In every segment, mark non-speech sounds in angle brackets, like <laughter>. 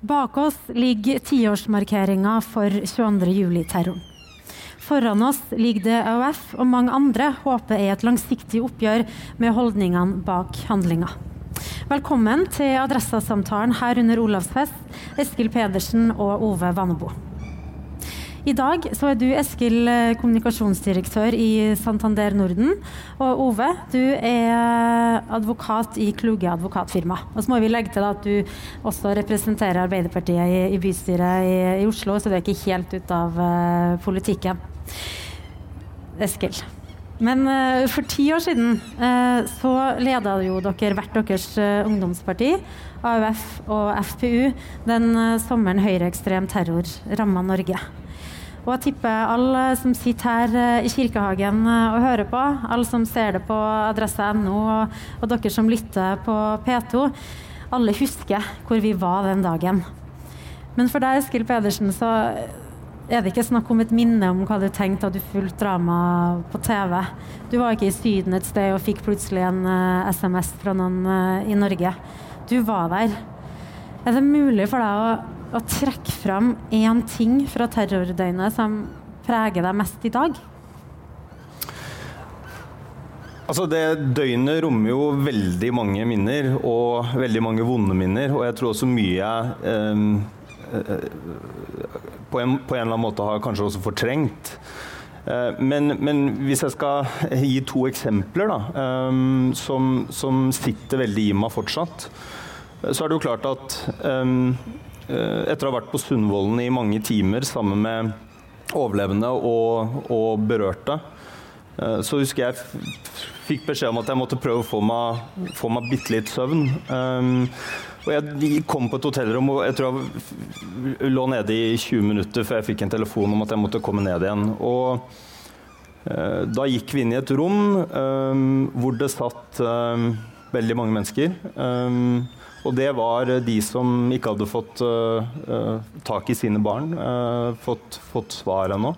Bak oss ligger tiårsmarkeringa for 22.07-terroren. Foran oss ligger det AUF og mange andre håper er et langsiktig oppgjør med holdningene bak handlinga. Velkommen til Adressasamtalen her under Olavsfest, Eskil Pedersen og Ove Vannebo. I dag så er du Eskil kommunikasjonsdirektør i Santander Norden. Og Ove, du er advokat i Kluge advokatfirma. Og så må vi legge til at du også representerer Arbeiderpartiet i, i bystyret i, i, Oslo, så du er ikke helt ute av uh, politikken. Eskil. Men uh, for ti år siden uh, så leda jo dere hvert deres ungdomsparti, AUF og FPU, den sommeren høyreekstrem terror ramma Norge. Og jeg tipper alle som sitter her eh, i Kirkehagen eh, og hører på, alle som ser det på adresse.no, og, dere som lytter på P2, alle husker hvor vi var den dagen. Men for deg, Eskil Pedersen, så er det ikke snakk om et minne om hva du tenkte da du fulgte drama på TV. Du var ikke i Syden et sted og fikk plutselig en uh, eh, SMS fra noen i Norge. Du var der. Er det mulig for deg å å trekke fram én ting fra terrordøgnet som preger deg mest i dag? Altså Det døgnet rommer jo veldig mange minner, og veldig mange vonde minner. Og jeg tror også mye eh, på, en, på, en, eller annen måte har kanskje også fortrengt. Eh, men, men, hvis jeg skal gi to eksempler da, eh, som, som, sitter veldig i meg fortsatt, så er det jo klart at Eh, etter å ha vært på Sundvolden i mange timer sammen med overlevende og, og berørte, eh, så husker jeg fikk beskjed om at jeg måtte prøve å få meg, få meg bitte litt søvn. Um, og jeg kom på et hotellrom og jeg tror jeg lå nede i 20 minutter før jeg fikk en telefon om at jeg måtte komme ned igjen. Og uh, da gikk vi inn i et rom um, hvor det satt um, veldig mange mennesker. Um, og det var de som ikke hadde fått uh, tak i sine barn, uh, fått, fått, svar ennå.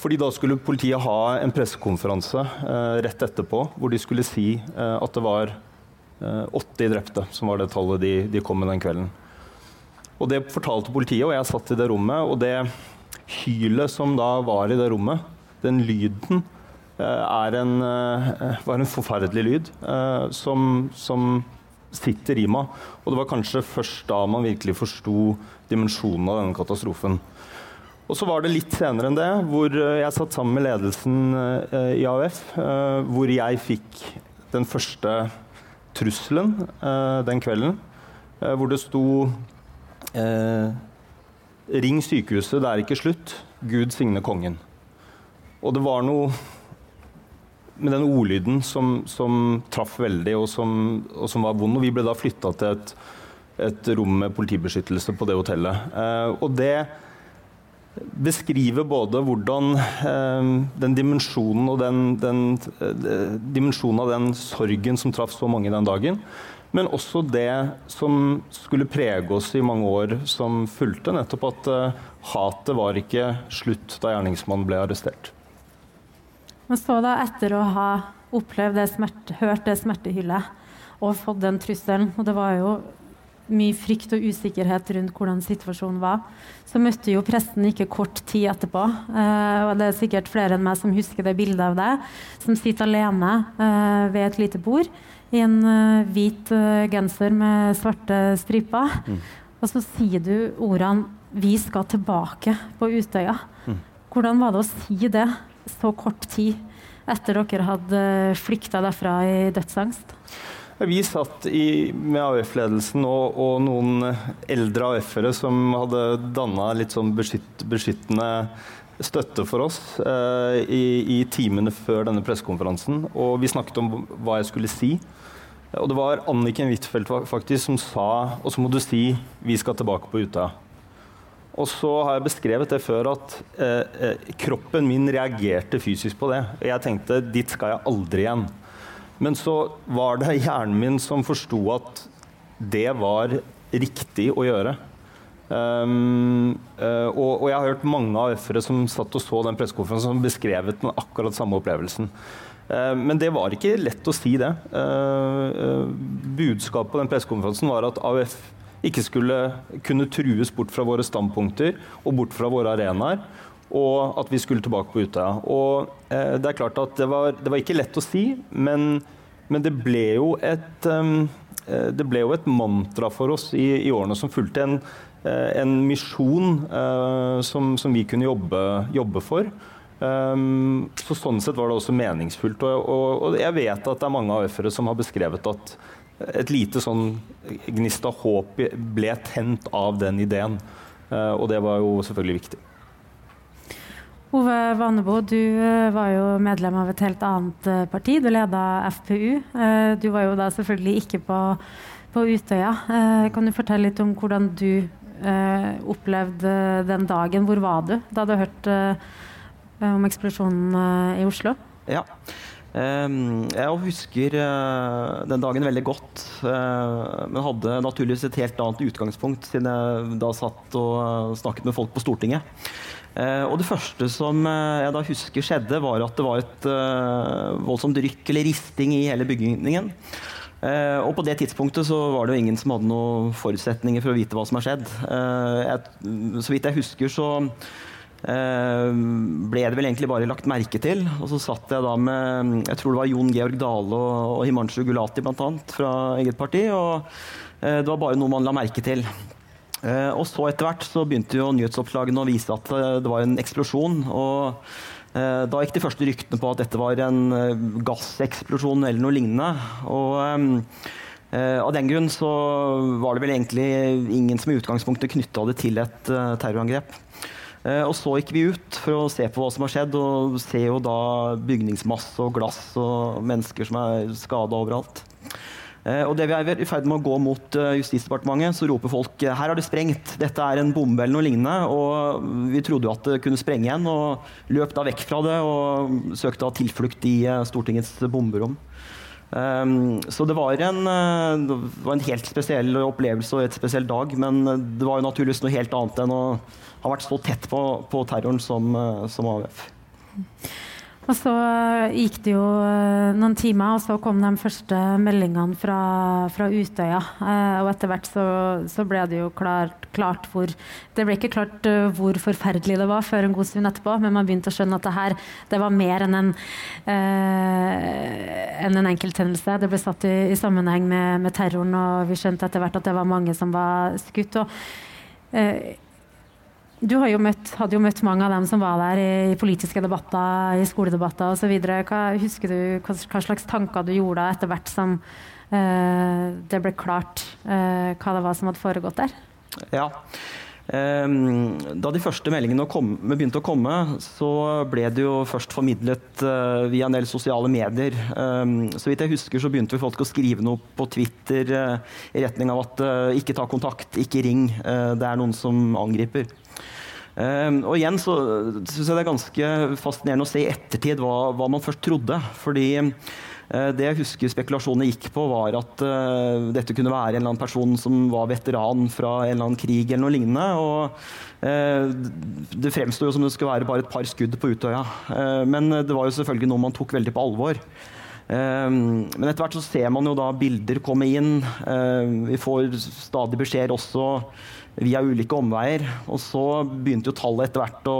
Fordi da skulle politiet ha en pressekonferanse uh, rett etterpå hvor de skulle si at det var 80 drepte, som var det tallet de, de, kom med den kvelden. Og det fortalte politiet, og jeg satt i det rommet. Og det hylet som da var i det rommet, den lyden, en, var en forferdelig lyd som, som sitter i meg. Og det var kanskje først da man virkelig forsto dimensjonen av denne katastrofen. Og så var det litt senere enn det, hvor eh, jeg satt sammen med ledelsen eh, i AUF, eh, hvor jeg fikk den første trusselen den kvelden, hvor det sto Ring sykehuset, det er ikke slutt. Gud signe kongen. Og det var noe med den ordlyden som, som traff veldig, og som, og som, var vond. Og vi ble da flytta til et, et, rom med politibeskyttelse på det hotellet. Eh, og det beskriver både hvordan eh, den dimensjonen og den, den eh, dimensjonen av den sorgen som traff så mange den dagen, men også det som skulle prege oss i mange år som fulgte. Nettopp at uh, hatet var ikke slutt da gjerningsmannen ble arrestert. Men så da, etter å ha opplevd det smerte, hørt det smertehyllet og fått den trusselen, og det var jo mye frykt og usikkerhet rundt hvordan situasjonen var, så møtte jo presten ikke kort tid etterpå. Eh, og det er sikkert flere enn meg som husker det bildet av deg, som sitter alene eh, ved et lite bord i en eh, hvit genser med svarte striper. Mm. Og så sier du ordene 'Vi skal tilbake på Utøya'. Mm. Hvordan var det å si det så kort tid etter dere hadde flykta derfra i dødsangst? Vi satt i, med AUF-ledelsen og, og, noen eldre AUF-ere som hadde danna litt sånn beskytt, beskyttende støtte for oss eh, i, i, timene før denne pressekonferansen. Og vi snakket om hva jeg skulle si. Og det var Anniken Huitfeldt som sa Og så må du si 'vi skal tilbake på Utøya'. Og så har jeg beskrevet det før at eh, eh, kroppen min reagerte fysisk på det. Jeg tenkte dit skal jeg aldri igjen. Men så var det hjernen min som forsto at det var riktig å gjøre. Um, uh, og, og, jeg har hørt mange AUF-ere som satt og så den pressekonferansen som beskrevet den akkurat samme opplevelsen. Uh, men det var ikke lett å si det. Uh, budskapet på den pressekonferansen var at AUF ikke skulle kunne trues bort fra våre standpunkter og bort fra våre arenaer. Og at vi skulle tilbake på Utøya. Og eh, det er klart at det var, det var, ikke lett å si, men, men det ble jo et um, det ble jo et mantra for oss i, i årene som fulgte. En, eh, en misjon uh, som, som, vi kunne jobbe, jobbe for. Um, så Sånn sett var det også meningsfullt. Og, og, og jeg vet at det er mange AUF-ere som har beskrevet at et lite sånn gnist av håp ble tent av den ideen. Uh, og det var jo selvfølgelig viktig. Ove Vanebo, du uh, var jo medlem av et helt annet uh, parti. Du leda FPU. Du var jo da selvfølgelig ikke på, på Utøya. Kan du fortelle litt om hvordan du opplevde den dagen? Hvor var du da du hørte om eksplosjonen i Oslo? Ja. Ehm, jeg husker eh, den dagen veldig godt, eh, men hadde naturligvis et helt annet utgangspunkt siden jeg da satt og eh, snakket med folk på Stortinget. Og det første som jeg da husker skjedde, var at det var et voldsomt rykk eller risting i hele bygningen. Og på det tidspunktet så var det jo ingen som hadde noen forutsetninger for å vite hva som har skjedd. Så vidt jeg husker, så ble det vel egentlig bare lagt merke til. Og så satt jeg da med jeg tror det var Jon Georg Dale og, og Himanshu Gulati bl.a. fra eget parti. Og eh, det var bare noe man la merke til. Eh, og så etter hvert så begynte jo nyhetsoppslagene å vise at det var en eksplosjon. og da gikk de første ryktene på at dette var en gasseksplosjon eller noe lignende. Og av den grunn så var det vel egentlig ingen som i utgangspunktet knytta det til et terrorangrep. Eh, og så gikk vi ut for å se på hva som har skjedd, og ser jo da bygningsmasse og glass og mennesker som er skada overalt. Eh, og det vi er i ferd med å gå mot eh, Justisdepartementet, så roper folk her har det sprengt, dette er en bombe eller noe lignende. Og vi trodde jo at det kunne sprenge igjen, og løp da vekk fra det og søkte da tilflukt i Stortingets bomberom. Så det var, en, det var en helt spesiell opplevelse og et spesiell dag, men det var jo naturligvis noe helt annet enn å ha vært så tett på, på terroren som, eh, som AUF. Og så eh, gikk det jo eh, noen timer, og så kom de første meldingene fra, fra Utøya. og etter hvert så, så, ble det jo klart, klart, hvor Det ble ikke klart hvor forferdelig det var før en god stund etterpå, men man begynte å skjønne at det her det var mer enn en, eh, enn en enkelthendelse. Det ble satt i, i sammenheng med, med, terroren, og vi skjønte etter hvert at det var mange som var skutt. og eh, du jo møtt, hadde jo møtt mange av dem som var der i politiske debatter, i skoledebatter osv. Husker du hva, hva, slags tanker du gjorde etter hvert som uh, det ble klart uh, hva det var som hadde foregått der? Ja. Um, da de første meldingene begynte å komme, så ble det jo først formidlet uh, via en del sosiale medier. Um, så vidt jeg husker, så begynte folk å skrive noe på Twitter i retning av at ikke ta kontakt, ikke ring, det er noen som angriper. Um, og igjen så syns jeg det er ganske fascinerende å se i ettertid hva, hva man først trodde. Fordi det jeg husker spekulasjonene gikk på, var at uh, dette kunne være en eller annen person som var veteran fra en eller annen krig eller noe lignende. Og uh, det fremsto jo som det skulle være bare et par skudd på Utøya. men det var jo selvfølgelig noe man tok veldig på alvor. Men etter hvert så ser man jo da bilder komme inn. Vi får stadig beskjeder også via ulike omveier. Og så begynte jo tallet etter hvert å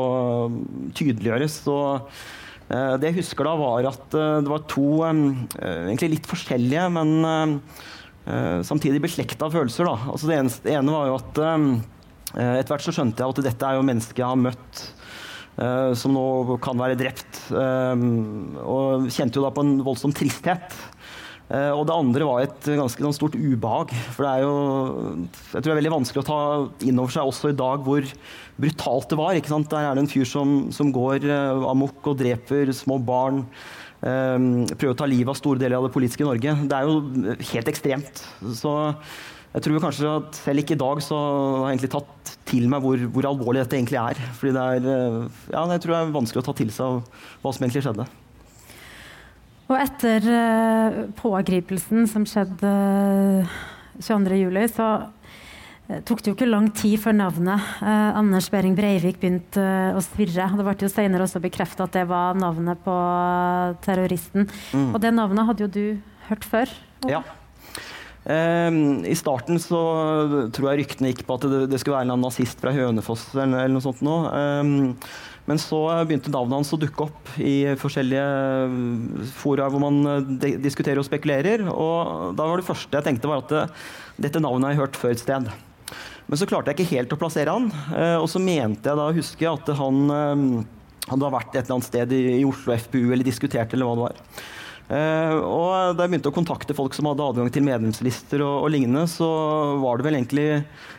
tydeliggjøres. Eh, det jeg husker da, var at eh, det var to eh, egentlig litt forskjellige, men samtidig beslekta følelser. Da. Altså det, ene var jo at etter hvert så skjønte jeg at dette er jo mennesker jeg har møtt. Som nå kan være drept. Og kjente jo da på en voldsom tristhet. Eh, og det andre var et ganske sånn stort ubehag. For det er jo jeg tror det er veldig vanskelig å ta inn over seg også i dag hvor brutalt det var. ikke sant? Der er det en fyr som, som går uh, amok og dreper små barn. Um, prøver å ta livet av store deler av det politiske Norge. Det er jo helt ekstremt. Så jeg tror kanskje at selv ikke i dag så har jeg egentlig tatt til meg hvor, hvor alvorlig dette egentlig er. Fordi det er, ja, jeg tror det er vanskelig å ta til seg hva som egentlig skjedde. Og etter uh, pågripelsen som skjedde uh, eh, 22.07, så uh, tok det jo ikke lang tid før navnet Anders Behring Breivik begynte å svirre. Det ble jo senere også bekrefta at det var navnet på terroristen. Mm. Og det navnet hadde jo du hørt før? Ja. Um, I starten så tror jeg ryktene gikk på at det, det skulle være en nazist fra Hønefoss eller, eller noe sånt noe. Um, men så begynte navnet hans å dukke opp i forskjellige fora hvor man diskuterer og spekulerer. Og da var det første jeg tenkte, var at det, dette navnet har jeg hørt før et sted. Men så klarte jeg ikke helt å plassere han. Og så mente jeg da å huske at han hadde vært et eller annet sted i Oslo FPU eller diskutert, eller hva det var. Uh, og da jeg begynte å kontakte folk som hadde adgang til medlemslister, og, og lignende, så var det vel egentlig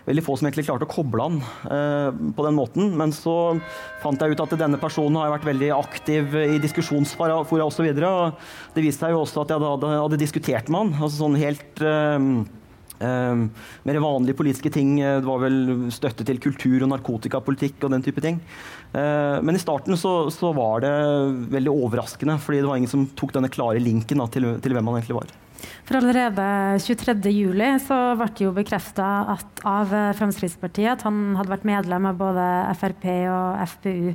veldig få som egentlig klarte å koble han uh, på den måten. Men så fant jeg ut at denne personen har vært veldig aktiv i diskusjonsfora osv. Det viste seg jo også at jeg hadde, hadde diskutert med han. altså sånn helt uh, Um, mer vanlige politiske ting. Eh, det var vel støtte til kultur og narkotikapolitikk og den type ting. Uh, men i starten så, så, var det veldig overraskende, fordi det var ingen som tok denne klare linken da, til, til, hvem han egentlig var. For allerede 23.07 så ble det jo bekrefta av Fremskrittspartiet at han hadde vært medlem av både Frp og FpU.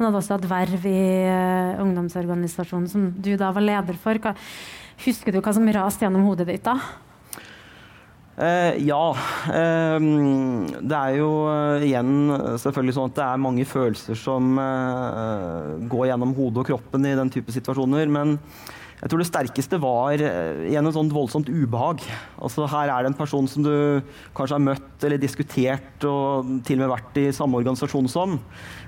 Han hadde også hatt verv i uh, ungdomsorganisasjonen som du da var leder for. Hva, husker du hva som raste gjennom hodet ditt da? Uh, ja. Uh, det er jo uh, igjen selvfølgelig sånn at det er mange følelser som går gjennom hodet og kroppen i den type situasjoner. Men jeg tror det sterkeste var igjen et sånt voldsomt ubehag. Altså Her er det en person som du kanskje har møtt eller diskutert og til og med vært i samme organisasjon som.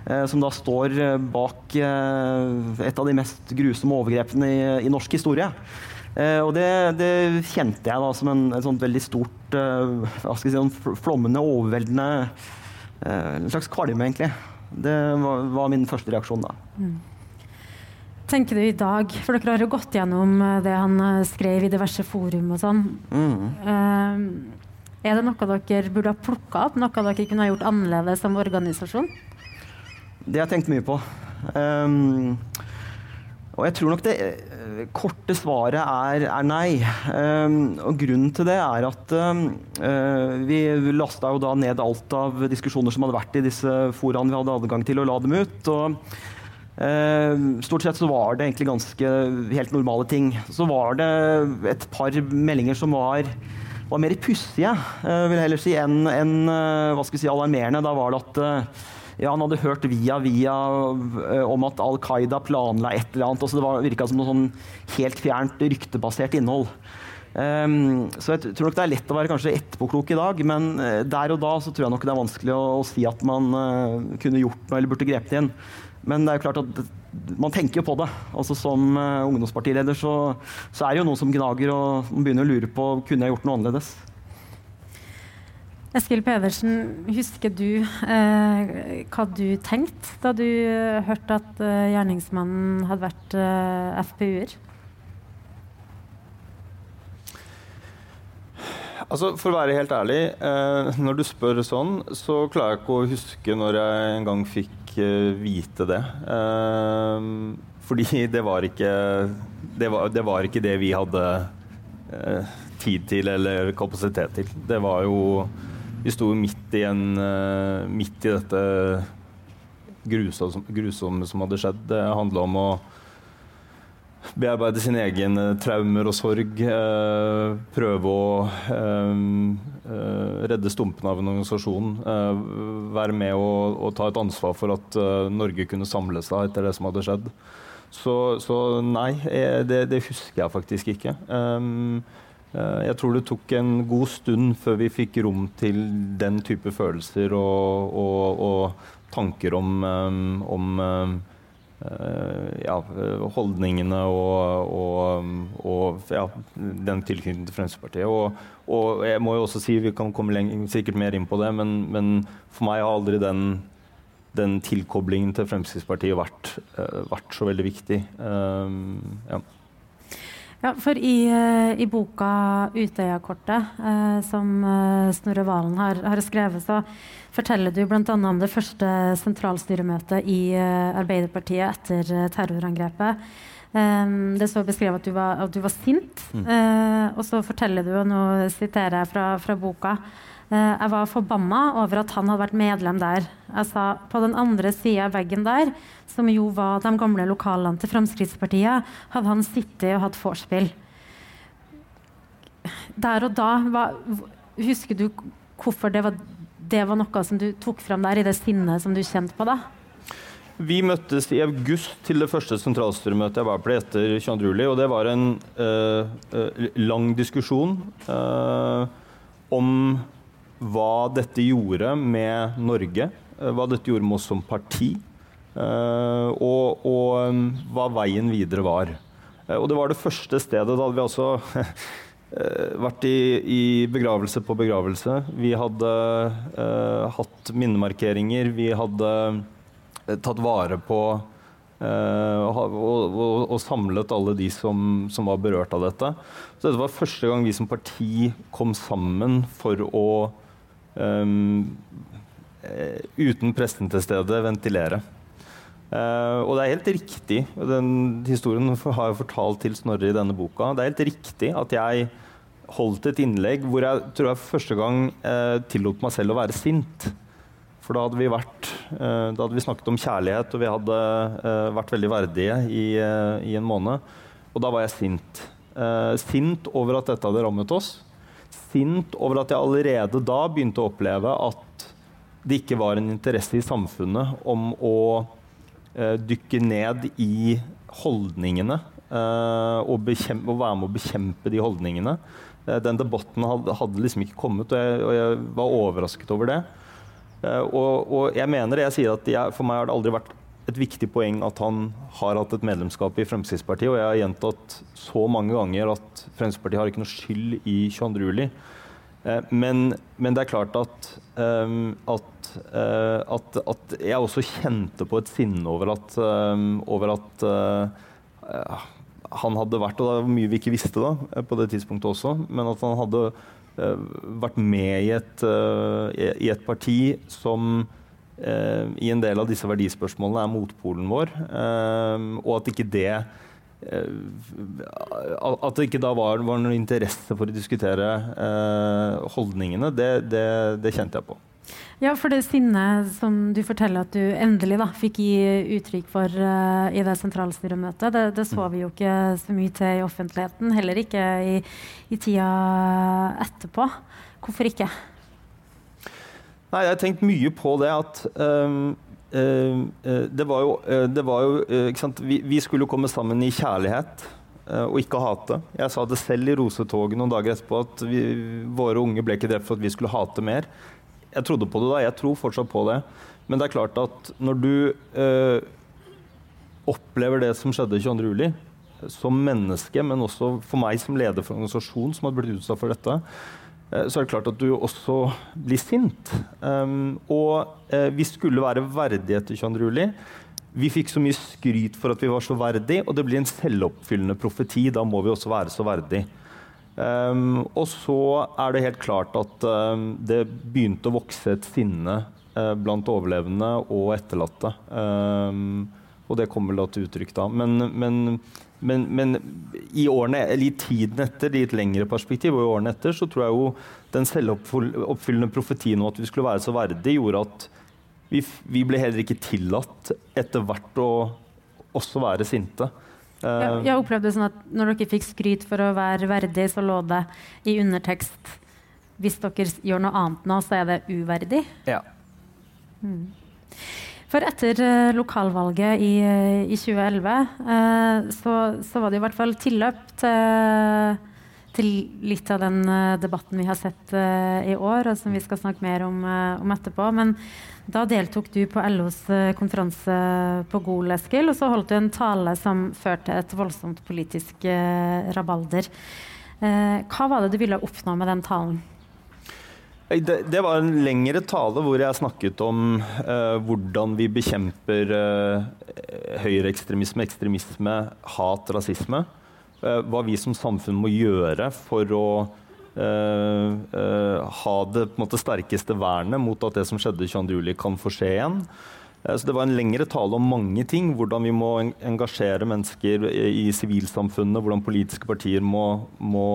som da står bak et av de mest grusomme overgrepene i, i norsk historie. Uh, og det, det, kjente jeg da som en, et sånt veldig stort uh, hva skal jeg si, sånn flommende, overveldende uh, En slags kvalme, egentlig. Det var, var, min første reaksjon da. Mm. Tenker du i dag, for dere har jo gått gjennom det han skrev i diverse forum og sånn. Mm. er det noe dere burde ha plukka opp? Noe dere kunne ha gjort annerledes som organisasjon? Det har jeg tenkt mye på. Um, og jeg tror nok det korte svaret er, er nei. Um, og grunnen til det er at um, uh, vi lasta jo da ned alt av diskusjoner som hadde vært i disse foraene vi hadde adgang til, og la dem ut. og uh, Stort sett så var det egentlig ganske helt normale ting. Så var det et par meldinger som var, var mer pussige, uh, vil jeg heller si, enn en, hva skal vi si, alarmerende. Da var det at ja, han hadde hørt via via uh, om at Al Qaida planla et eller annet. Altså det virka som noe sånn helt fjernt ryktebasert innhold. Um, så jeg tror nok det er lett å være kanskje etterpåklok i dag, men uh, der og da så tror jeg nok det er vanskelig å, å si at man uh, kunne gjort noe eller burde grepet inn. Men det er jo klart at man tenker jo på det. Altså Som ungdomspartileder så, så, er det jo noe som gnager, og man begynner å lure på kunne jeg gjort noe annerledes. Eskil Pedersen, husker du eh, hva du tenkte da du eh, hørte at eh, gjerningsmannen hadde vært eh, FPU-er? Altså, For å være helt ærlig, eh, når du spør sånn, så klarer jeg ikke å huske når jeg en gang fikk eh, vite det. fordi det var ikke det var, det var ikke det vi hadde tid til eller kapasitet til. Det var jo vi sto midt i, en, uh, midt i dette grusomme, grusomme som hadde skjedd. Det handla om å bearbeide sine egne traumer og sorg. Uh, prøve å uh, redde stumpene av en organisasjon. være med og, og, ta et ansvar for at Norge kunne samle seg etter det som hadde skjedd. Så, så nei, det, det, husker jeg faktisk ikke. Um, Eh, jeg tror det tok en god stund før vi fikk rom til den type følelser og, og, og tanker om, um, om um, ja, holdningene og, og ja, den tilknytningen til Fremskrittspartiet. Og, jeg må jo også si, vi kan komme lenger, sikkert mer inn på det, men, men for meg har aldri den, den tilkoblingen til Fremskrittspartiet vært, vært så veldig viktig. Um, ja. Ja, for i, eh, i boka 'Utøyakortet', eh, som eh, Snorre Valen har, har, skrevet, så forteller du bl.a. om det første sentralstyremøtet i eh, Arbeiderpartiet etter eh, terrorangrepet. Um, det står beskrevet at du var, at du var sint, mm. uh, og så forteller du, og nå siterer jeg fra, fra boka Eh, jeg var forbanna over at han hadde vært medlem der. Jeg sa på den andre sida av veggen der, som jo var de gamle lokalene til Fremskrittspartiet, hadde han sittet og hatt vorspiel. der og da, var, husker du hvorfor det var, det var noe som du tok fram der, i det sinnet som du kjente på da? Vi møttes i august til det første sentralstyremøtet jeg var på etter 22. juli. Og det var en uh, lang diskusjon uh, om hva dette gjorde med Norge. Uh, hva dette gjorde med oss som parti. og, og um, hva veien videre var. og det var det første stedet. Da hadde vi altså <laughs> vært i, i, begravelse på begravelse. Vi hadde hatt minnemarkeringer. Vi hadde Eh, tatt vare på uh, og, og, og, samlet alle de som, som, var berørt av dette. Så dette var første gang vi som parti kom sammen for å um, uten presten til stede ventilere. Uh, og det er helt riktig, den historien har jeg fortalt til Snorre i denne boka, det er helt riktig at jeg holdt et innlegg hvor jeg tror jeg første gang uh, tillot meg selv å være sint. For da hadde vi vært uh, da hadde vi snakket om kjærlighet, og vi hadde eh, vært veldig verdige i, i en måned. Og da var jeg sint. sint over at dette hadde rammet oss. Sint over at jeg allerede da begynte å oppleve at det ikke var en interesse i samfunnet om å dykke ned i holdningene og, bekjempe, og, være med å bekjempe de holdningene. den debatten hadde, hadde liksom ikke kommet, og jeg, og jeg var overrasket over det. Eh, og, og, jeg mener det jeg sier at jeg, For meg har det aldri vært et viktig poeng at han har hatt et medlemskap i Fremskrittspartiet. Og jeg har gjentatt så mange ganger at Fremskrittspartiet har ikke noe skyld i 22. juli. Eh, men, men, det er klart at, um, at, uh, at, at, jeg også kjente på et sinne over at, um, over uh, han hadde vært Og det var mye vi ikke visste da, på det tidspunktet også, men at han hadde Eh, vært med i et, eh, i et parti som eh, i en del av disse verdispørsmålene er motpolen vår, og at ikke det at det ikke da var, var noen interesse for å diskutere holdningene, det, det, det kjente jeg på. Ja, for det sinnet som du forteller at du endelig da, fikk gi uttrykk for uh, i det sentralstyremøtet, det, det, så vi jo ikke så mye til i offentligheten. Heller ikke i, i tida etterpå. Hvorfor ikke? Nei, jeg har tenkt mye på det at um, uh, det var jo, uh, det var jo ikke sant? Vi, vi, skulle komme sammen i kjærlighet og ikke hate. Jeg sa det selv i Rosetoget noen dager etterpå at vi, våre unge ble ikke drept for at vi skulle hate mer jeg trodde på det da, jeg tror fortsatt på det. Men det er klart at når du eh, opplever det som skjedde 22.07, som menneske, men også for meg som leder for en organisasjon som har blitt utsatt for dette, eh, så er det klart at du også blir sint. Um, og eh, vi skulle være verdige etter 22.07. Vi fikk så mye skryt for at vi var så verdige, og det blir en selvoppfyllende profeti. Da må vi også være så verdige. Um, og så er det helt klart at um, det begynte å vokse et sinne uh, blant overlevende og etterlatte. Og det kommer da til uttrykk da. Men, men, men, men, i årene, eller i tiden etter, i et lengre perspektiv, og i årene etter, så tror jeg jo den selvoppfyllende profetien om at vi skulle være så verdige, gjorde at vi, vi ble heller ikke tillatt etter hvert å også være sinte. Jeg, jeg opplevde det sånn at når dere fikk skryt for å være verdig, så lå det i undertekst hvis dere gjør noe annet nå, så er det uverdig. Ja. Mm. For etter uh, lokalvalget i, uh, i 2011 uh, så, så, var det i hvert fall tilløp til, til litt av den debatten vi har sett i år, og som vi skal snakke mer om, om etterpå. Men da deltok du på LOs eh, konferanse på Gol, Eskil, og så holdt du en tale som førte et voldsomt politisk eh, rabalder. Eh, hva var det du ville oppnå med den talen? Det, det, var en lengre tale hvor jeg snakket om uh, hvordan vi bekjemper uh, høyreekstremisme, ekstremisme, hat, rasisme. Uh, hva vi som samfunn må gjøre for å ha det måte, sterkeste vernet mot at det som skjedde 22.07 kan få skje igjen. Så Det var en lengre tale om mange ting. Hvordan vi må engasjere mennesker i sivilsamfunnet. Hvordan politiske partier må, må,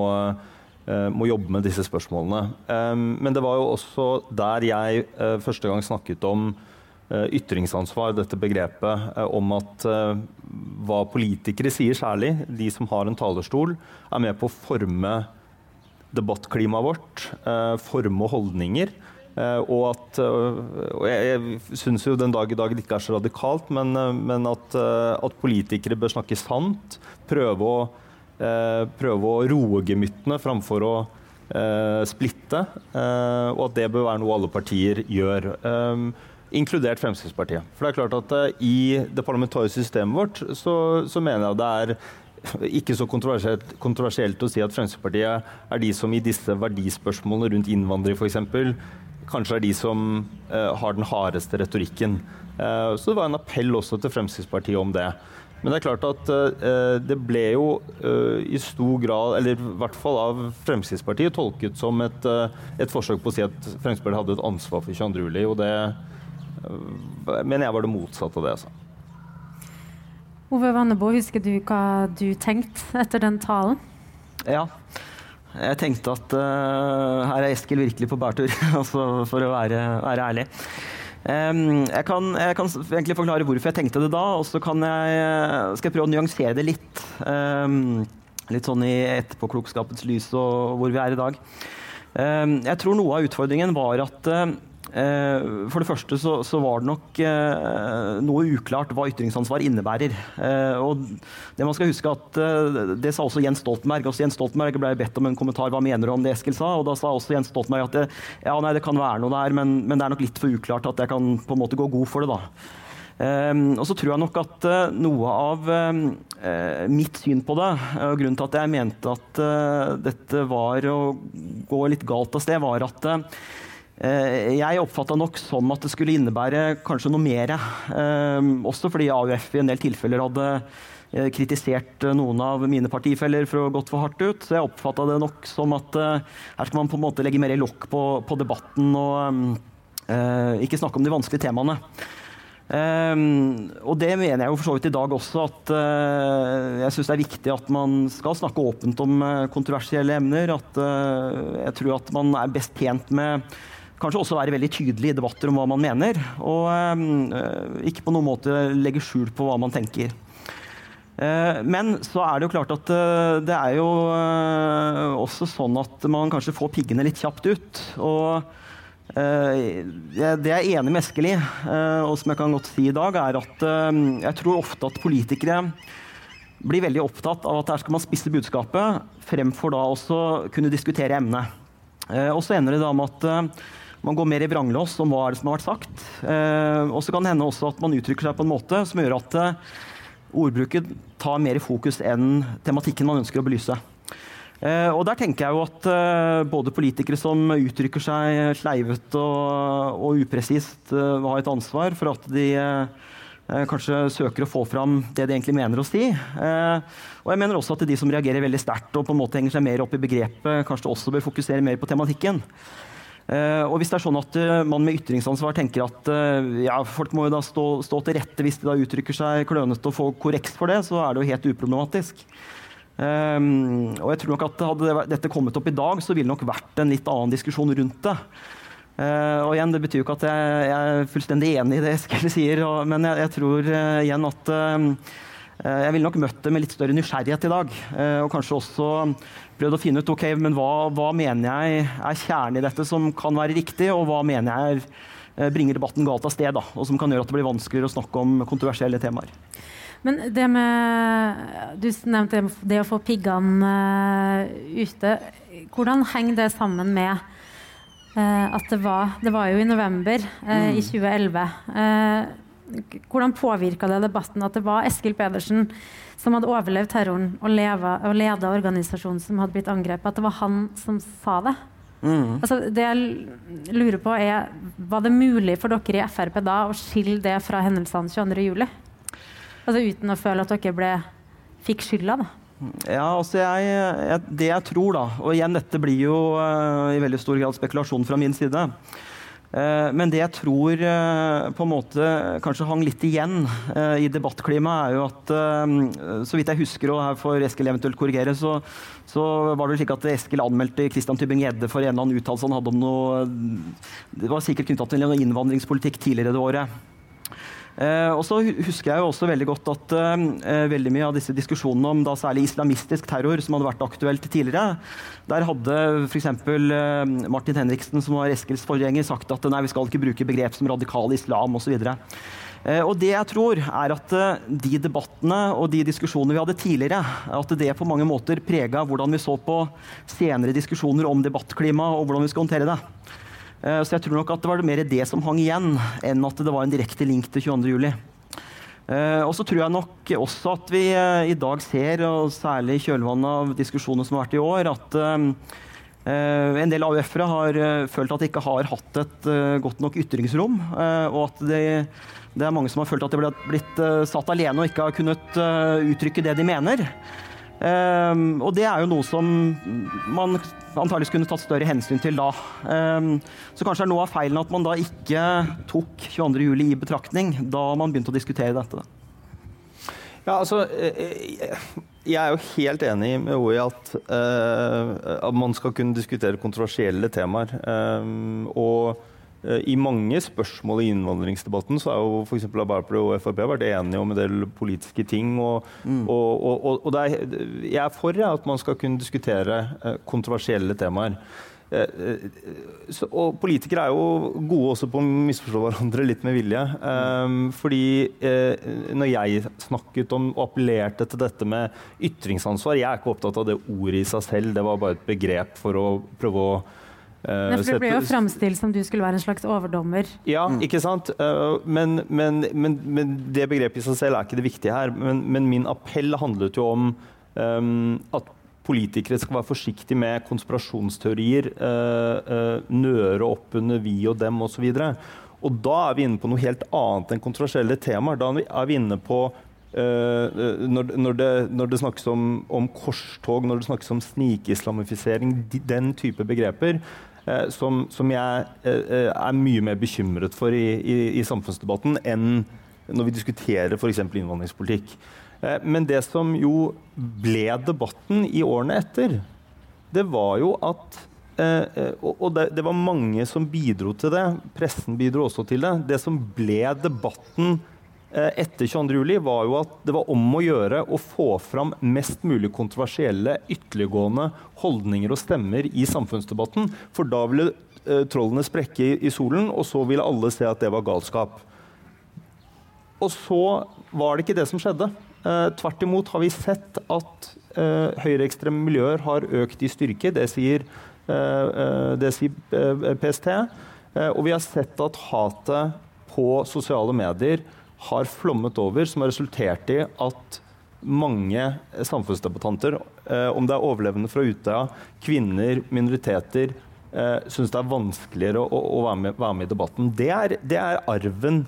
må, jobbe med disse spørsmålene. men det var jo også der jeg første gang snakket om ytringsansvar, dette begrepet om at hva politikere sier særlig, de som har en talerstol, er med på å forme debattklimaet vårt, forme holdninger. og at og Jeg, jeg syns jo den dag i dag det ikke er så radikalt, men, men at, at, politikere bør snakke sant. Prøve å, prøve å roe gemyttene framfor å splitte. og at det bør være noe alle partier gjør. Inkludert Fremskrittspartiet. For det er klart at I det parlamentariske systemet vårt så, så, mener jeg det er ikke så kontroversielt, kontroversielt, å si at Fremskrittspartiet er de som i disse verdispørsmålene rundt innvandring f.eks. kanskje er de som har den hardeste retorikken. Så det var en appell også til Fremskrittspartiet om det. Men det er klart at uh, det ble jo uh, i stor grad, eller i hvert fall av Fremskrittspartiet, tolket som et, uh, et forsøk på å si at Fremskrittspartiet hadde et ansvar for 22.07. Og det, men jeg var det motsatte av det. Altså. Ove Vannebo, husker du hva du tenkte etter den talen? Ja. Jeg tenkte at uh, her er Eskil virkelig på bærtur, <laughs> altså for å være, være ærlig. Um, jeg, kan, jeg, kan, egentlig forklare hvorfor jeg tenkte det da, og så jeg, skal jeg prøve å nyansere det litt. Um, litt sånn i etterpåklokskapens lys og hvor vi er i dag. Um, jeg tror noe av utfordringen var at Eh, for det første så, så, var det nok eh, noe uklart hva ytringsansvar innebærer. Eh, og det man skal huske at det sa også Jens Stoltenberg. Også Jens Stoltenberg ble bedt om en kommentar hva mener du om det Eskil sa. og Da sa også Jens Stoltenberg at det, ja, nei, det kan være noe der, men, men, det er nok litt for uklart at jeg kan på en måte gå god for det. da. Um, og så tror jeg nok at uh, noe av uh, mitt syn på det, og grunnen til at jeg mente at uh, dette var å gå litt galt av sted, var at Eh, jeg oppfatta nok som at det skulle innebære kanskje noe mer. Eh, også fordi AUF i en del tilfeller hadde eh, kritisert noen av mine partifeller for å ha gått for hardt ut. Så jeg oppfatta det nok som at her skal man på en måte legge mer lokk på, på, debatten og ikke snakke om de vanskelige temaene. Um, og det mener jeg jo for så vidt i dag også, at uh, jeg syns det er viktig at man skal snakke åpent om uh, kontroversielle emner. At uh, jeg tror at man er best tjent med Kanskje også være veldig tydelig i debatter om hva man mener, og øh, ikke på noen måte legge skjul på hva man tenker. Uh, men så er det jo klart at uh, det er jo også sånn at man kanskje får piggene litt kjapt ut. Og det jeg er enig med Eskil i, og som jeg kan godt si i dag, er at jeg tror ofte at politikere blir veldig opptatt av at her skal man spisse budskapet, fremfor da også kunne diskutere emnet. og så ender det da med at man går mer i vranglås om hva som har vært sagt. Eh, og så kan det hende også at man uttrykker seg på en måte som gjør at eh, ordbruket tar mer i fokus enn tematikken man ønsker å belyse. Eh, og der tenker jeg jo at eh, både politikere som uttrykker seg sleivete og, og upresist, eh, har et ansvar for at de eh, kanskje søker å få fram det de egentlig mener å si. og jeg mener også at de som reagerer veldig sterkt og på en måte henger seg mer opp i begrepet, kanskje også bør fokusere mer på tematikken. Uh, og hvis det er sånn at uh, man med ytringsansvar tenker at uh, ja, folk må jo da stå, stå, til rette hvis de da uttrykker seg klønete og får korrekt for det, så er det jo helt uproblematisk. Um, og jeg tror nok at Hadde dette kommet opp i dag, så ville det nok vært en litt annen diskusjon rundt det. og igjen, Det betyr jo ikke at jeg, jeg er fullstendig enig i det <laughs> Eskil sier, og, men jeg, jeg, tror igjen at jeg ville nok møtt det med litt større nysgjerrighet i dag. og kanskje også prøvd å finne ut ok, men hva, hva, mener jeg er kjernen i dette som kan være riktig, og hva mener jeg er, eh, bringer debatten galt av sted, da, og som kan gjøre at det blir vanskeligere å snakke om kontroversielle temaer. Men det med Du nevnte det å få piggene uh, ute. Hvordan henger det sammen med uh, at det var Det var jo i november mm. i 2011. hvordan påvirka det debatten at det var Eskil Pedersen som hadde overlevd terroren og, leva, og leda organisasjonen som hadde blitt angrepet, at det var han som sa det. Mm. Altså, det jeg lurer på er, Var det mulig for dere i Frp da å skille det fra hendelsene 22.07? Altså uten å føle at dere ble, fikk skylda? da? Ja, altså jeg, jeg, Det jeg tror, da Og igjen, dette blir jo uh, i veldig stor grad spekulasjon fra min side. Eh, men det jeg tror eh, på en måte kanskje hang litt igjen eh, i debattklimaet, er jo at så vidt jeg husker, og her får Eskil eventuelt korrigere, så, så var det slik at Eskil anmeldte Christian Tybing-Gjedde for en eller annen uttalelse han hadde om noe Det var sikkert knytta til innvandringspolitikk tidligere det året. Eh, og så husker jeg jo også veldig godt at eh, veldig mye av disse diskusjonene om da særlig islamistisk terror, som hadde vært aktuelt tidligere, der hadde f.eks. Eh, Martin Henriksen, som var Eskils forgjenger, sagt at nei, vi skal ikke bruke begrep som radikal islam osv. Eh, og det jeg tror er at eh, De debattene og de diskusjonene vi hadde tidligere, at det på mange måter prega hvordan vi så på senere diskusjoner om debattklima og hvordan vi skal håndtere det. Eh, så jeg tror nok at det var mer det som hang igjen, enn at det var en direkte link til 22.07. Uh, og så tror jeg nok også at vi uh, i dag ser, og særlig i kjølvannet av diskusjoner som har vært i år, at en del AUF-ere har følt at de ikke har hatt et godt nok ytringsrom. og at det, det, er mange som har følt at de ble blitt satt alene og ikke har kunnet uttrykke det de mener. Um, og det er jo noe som man antakeligvis kunne tatt større hensyn til da. Um, så kanskje er noe av feilen at man da ikke tok 22.07 i betraktning da man begynte å diskutere dette. Ja, altså eh, Jeg er jo helt enig med OI at, uh, at man skal kunne diskutere kontroversielle temaer. Um, og Eh, I mange spørsmål i innvandringsdebatten så er jo f.eks. Arbeiderpartiet og Frp vært enige om en del politiske ting. Og, mm. og, og, og er, jeg er for ja, at man skal kunne diskutere eh, kontroversielle temaer. Eh, så, og politikere er jo gode også på å misforstå hverandre litt med vilje. Um, fordi eh, når jeg snakket om og appellerte til dette med ytringsansvar Jeg er ikke opptatt av det ordet i seg selv, det var bare et begrep for å prøve å Uh, Nei, for Det ble jo framstilt som du skulle være en slags overdommer. Ja, mm. ikke sant? Uh, men, men, men, men, det begrepet i seg selv er ikke det viktige her. Men, min appell handlet jo om um, at politikere skal være forsiktige med konspirasjonsteorier, uh, nøre opp under vi og dem osv. Og, da er vi inne på noe helt annet enn kontroversielle temaer. Da er vi inne på Uh, når, når, det, når, det, snakkes om, om, korstog, når det snakkes om snikislamifisering, den type begreper, Eh, som, som, jeg eh, er mye mer bekymret for i, i, i samfunnsdebatten enn når vi diskuterer f.eks. innvandringspolitikk. Eh, men det som jo ble debatten i årene etter, det var jo at og det, var mange som bidro til det. Pressen bidro også til det. Det som ble debatten Eh, etter 22.07, var jo at det var om å gjøre å få fram mest mulig kontroversielle, ytterliggående holdninger og stemmer i samfunnsdebatten. For da ville eh, trollene sprekke i, solen, og så ville alle se at det var galskap. Og så var det ikke det som skjedde. Eh, tvert imot har vi sett at eh, høyreekstreme miljøer har økt i styrke. Det sier, eh, eh det sier PST. og vi har sett at hatet på sosiale medier har flommet over, som har resultert i at mange samfunnsdebattanter, eh, om det er overlevende fra Utøya, kvinner, minoriteter, eh, syns det er vanskeligere å, å være, med, være, med, i debatten. Det er, det er arven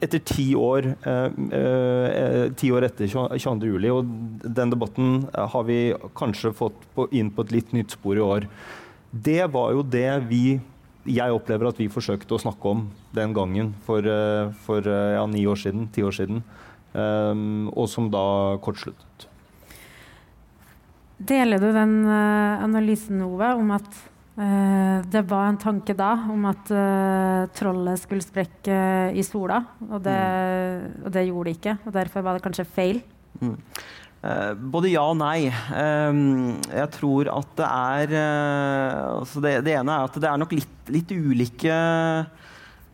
etter ti år, eh, eh, ti år etter 22.07. Og den debatten har vi kanskje fått på, inn på et litt nytt spor i år. Det var jo det vi jeg opplever at vi forsøkte å snakke om den gangen for, eh, for eh, ja, ni år siden, ti år siden, um, og som da kortsluttet. Deler du den analysen, Ove, om at uh, det var en tanke da om at uh, trollet skulle sprekke i sola, og det, mm. og det, gjorde det ikke, og derfor var det kanskje feil? Mm. Uh, både ja og nei. Uh, jeg tror at det er uh, altså det, det, ene er at det er nok litt, litt ulike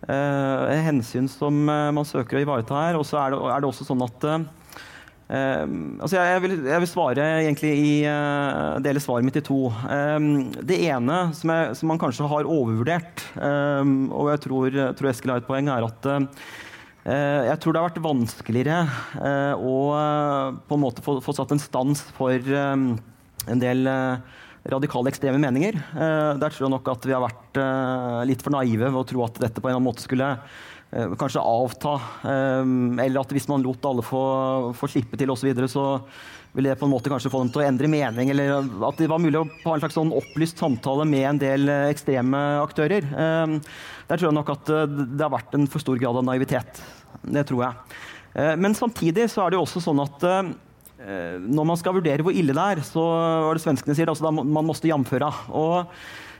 hensyn som man søker å ivareta her. Og så er, er, det også sånn at altså jeg, jeg, vil, jeg, vil, svare egentlig i dele svaret mitt i to. det ene som, jeg, som, man kanskje har overvurdert, og jeg tror, tror Eskil har et poeng, er at Eh, jeg tror det har vært vanskeligere eh, å eh, på en måte få, få satt en stans for en del radikale ekstreme meninger. Der tror jeg nok at vi har vært litt for naive ved å tro at dette på en eller annen måte skulle kanskje avta. Eller at hvis man lot alle få, få slippe til osv., så, så ville det på en måte kanskje få dem til å endre mening. Eller at det var mulig å ha en slags sånn opplyst samtale med en del ekstreme aktører. Der tror jeg nok at det har vært en for stor grad av naivitet. Det tror jeg. Eh, men samtidig så er det jo også sånn at eh, når man skal vurdere hvor ille det er, så var det svenskene sier, altså da man måtte jamføre. Og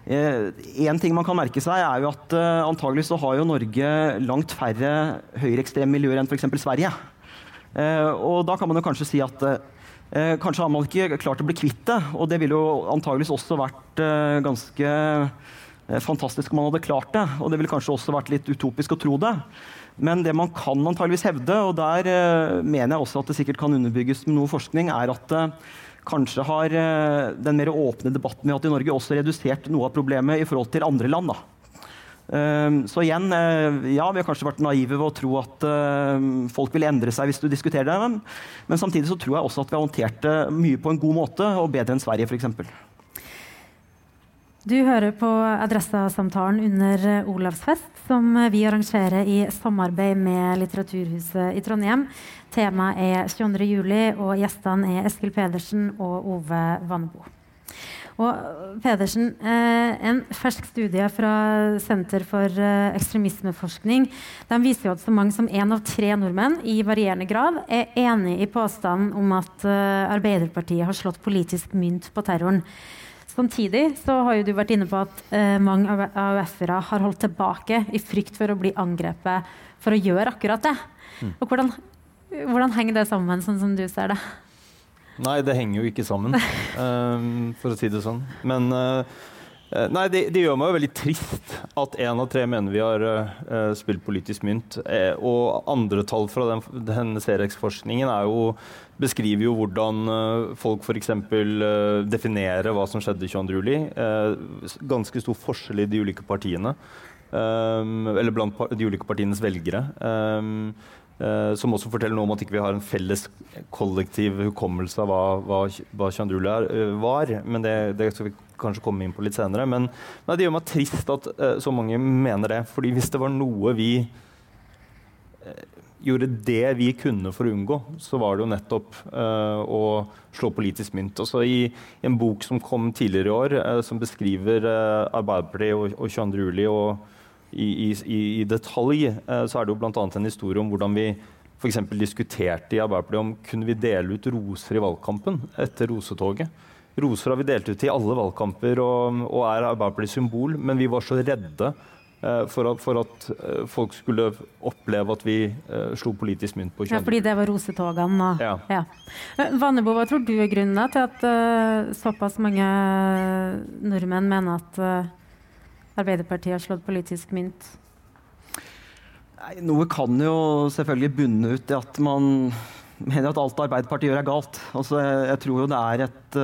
En ting man kan merke seg, er jo at antagelig så har jo Norge langt færre høyreekstreme miljøer enn f.eks. Sverige. Og da kan man jo kanskje si at kanskje har man ikke klart å bli kvitt det. Og det ville jo antageligvis også vært ganske fantastisk om man hadde klart det. Og det ville kanskje også vært litt utopisk å tro det. Men det man kan antageligvis hevde, og der eh, mener jeg også at det sikkert kan underbygges med noe forskning, er at eh, kanskje har eh, den mer åpne debatten vi har hatt i Norge, også redusert noe av problemet i forhold til andre land. da. Så igjen, ja, vi har kanskje vært naive ved å tro at folk vil endre seg hvis du diskuterer det, men samtidig så tror jeg også at vi har håndtert det mye på en god måte, og bedre enn Sverige f.eks. Du hører på Adressa-samtalen under eh, Olavsfest, som eh, vi arrangerer i samarbeid med Litteraturhuset i Trondheim. Temaet er 22. juli, og gjestene er Eskil Pedersen og Ove Vannebo. Og eh, Pedersen, En fersk studie fra Senter for ekstremismeforskning de viser jo at så mange som én av tre nordmenn i varierende grad er enig i påstanden om at Arbeiderpartiet har slått politisk mynt på terroren. Samtidig så har jo du vært inne på at eh, mange AUF-ere har holdt tilbake i frykt for å bli angrepet for å gjøre akkurat det. Mm. Og hvordan, hvordan, henger det sammen, sånn som du ser det? Nei, det henger jo ikke sammen, um, <laughs> for å si det sånn. Men uh, Nei, det, det, gjør meg jo veldig trist at én av tre mener vi har uh, spilt politisk mynt. Eh, og andre tall fra den, den CRX-forskningen er jo beskriver jo hvordan uh, folk f.eks. Uh, definerer hva som skjedde 22.07. Uh, ganske stor forskjell i de ulike partiene. Um, eller blant de ulike partienes velgere. Um, uh, som også forteller noe om at ikke vi ikke har en felles kollektiv hukommelse av hva, hva, hva 22. Uh, var. Men det, det, skal vi kanskje komme inn på litt senere. Men nei, det gjør meg trist at uh, så mange mener det. fordi hvis det var noe vi gjorde det vi kunne for å unngå, så var det jo nettopp uh, å slå politisk mynt. Også i, i en bok som kom tidligere i år, uh, som beskriver uh, Arbeiderpartiet og, og 22. juli og i, i, i detalj, så er det jo bl.a. en historie om hvordan vi f.eks. diskuterte i Arbeiderpartiet om kunne vi dele ut roser i valgkampen etter rosetoget. Roser har vi delt ut i alle valgkamper og, og er Arbeiderpartiets symbol, men vi var så redde Eh, for at, for at, eh, folk skulle oppleve at vi uh, slo politisk mynt på kjønn. Ja, fordi det var rosetogene? Ja. ja. Vannebo, hva tror du er grunnen til at uh, såpass mange nordmenn mener at uh, Arbeiderpartiet har slått politisk mynt? Nei, noe kan jo selvfølgelig bunne ut i at man mener at alt Arbeiderpartiet gjør, er galt. Altså, jeg, jeg tror jo det er et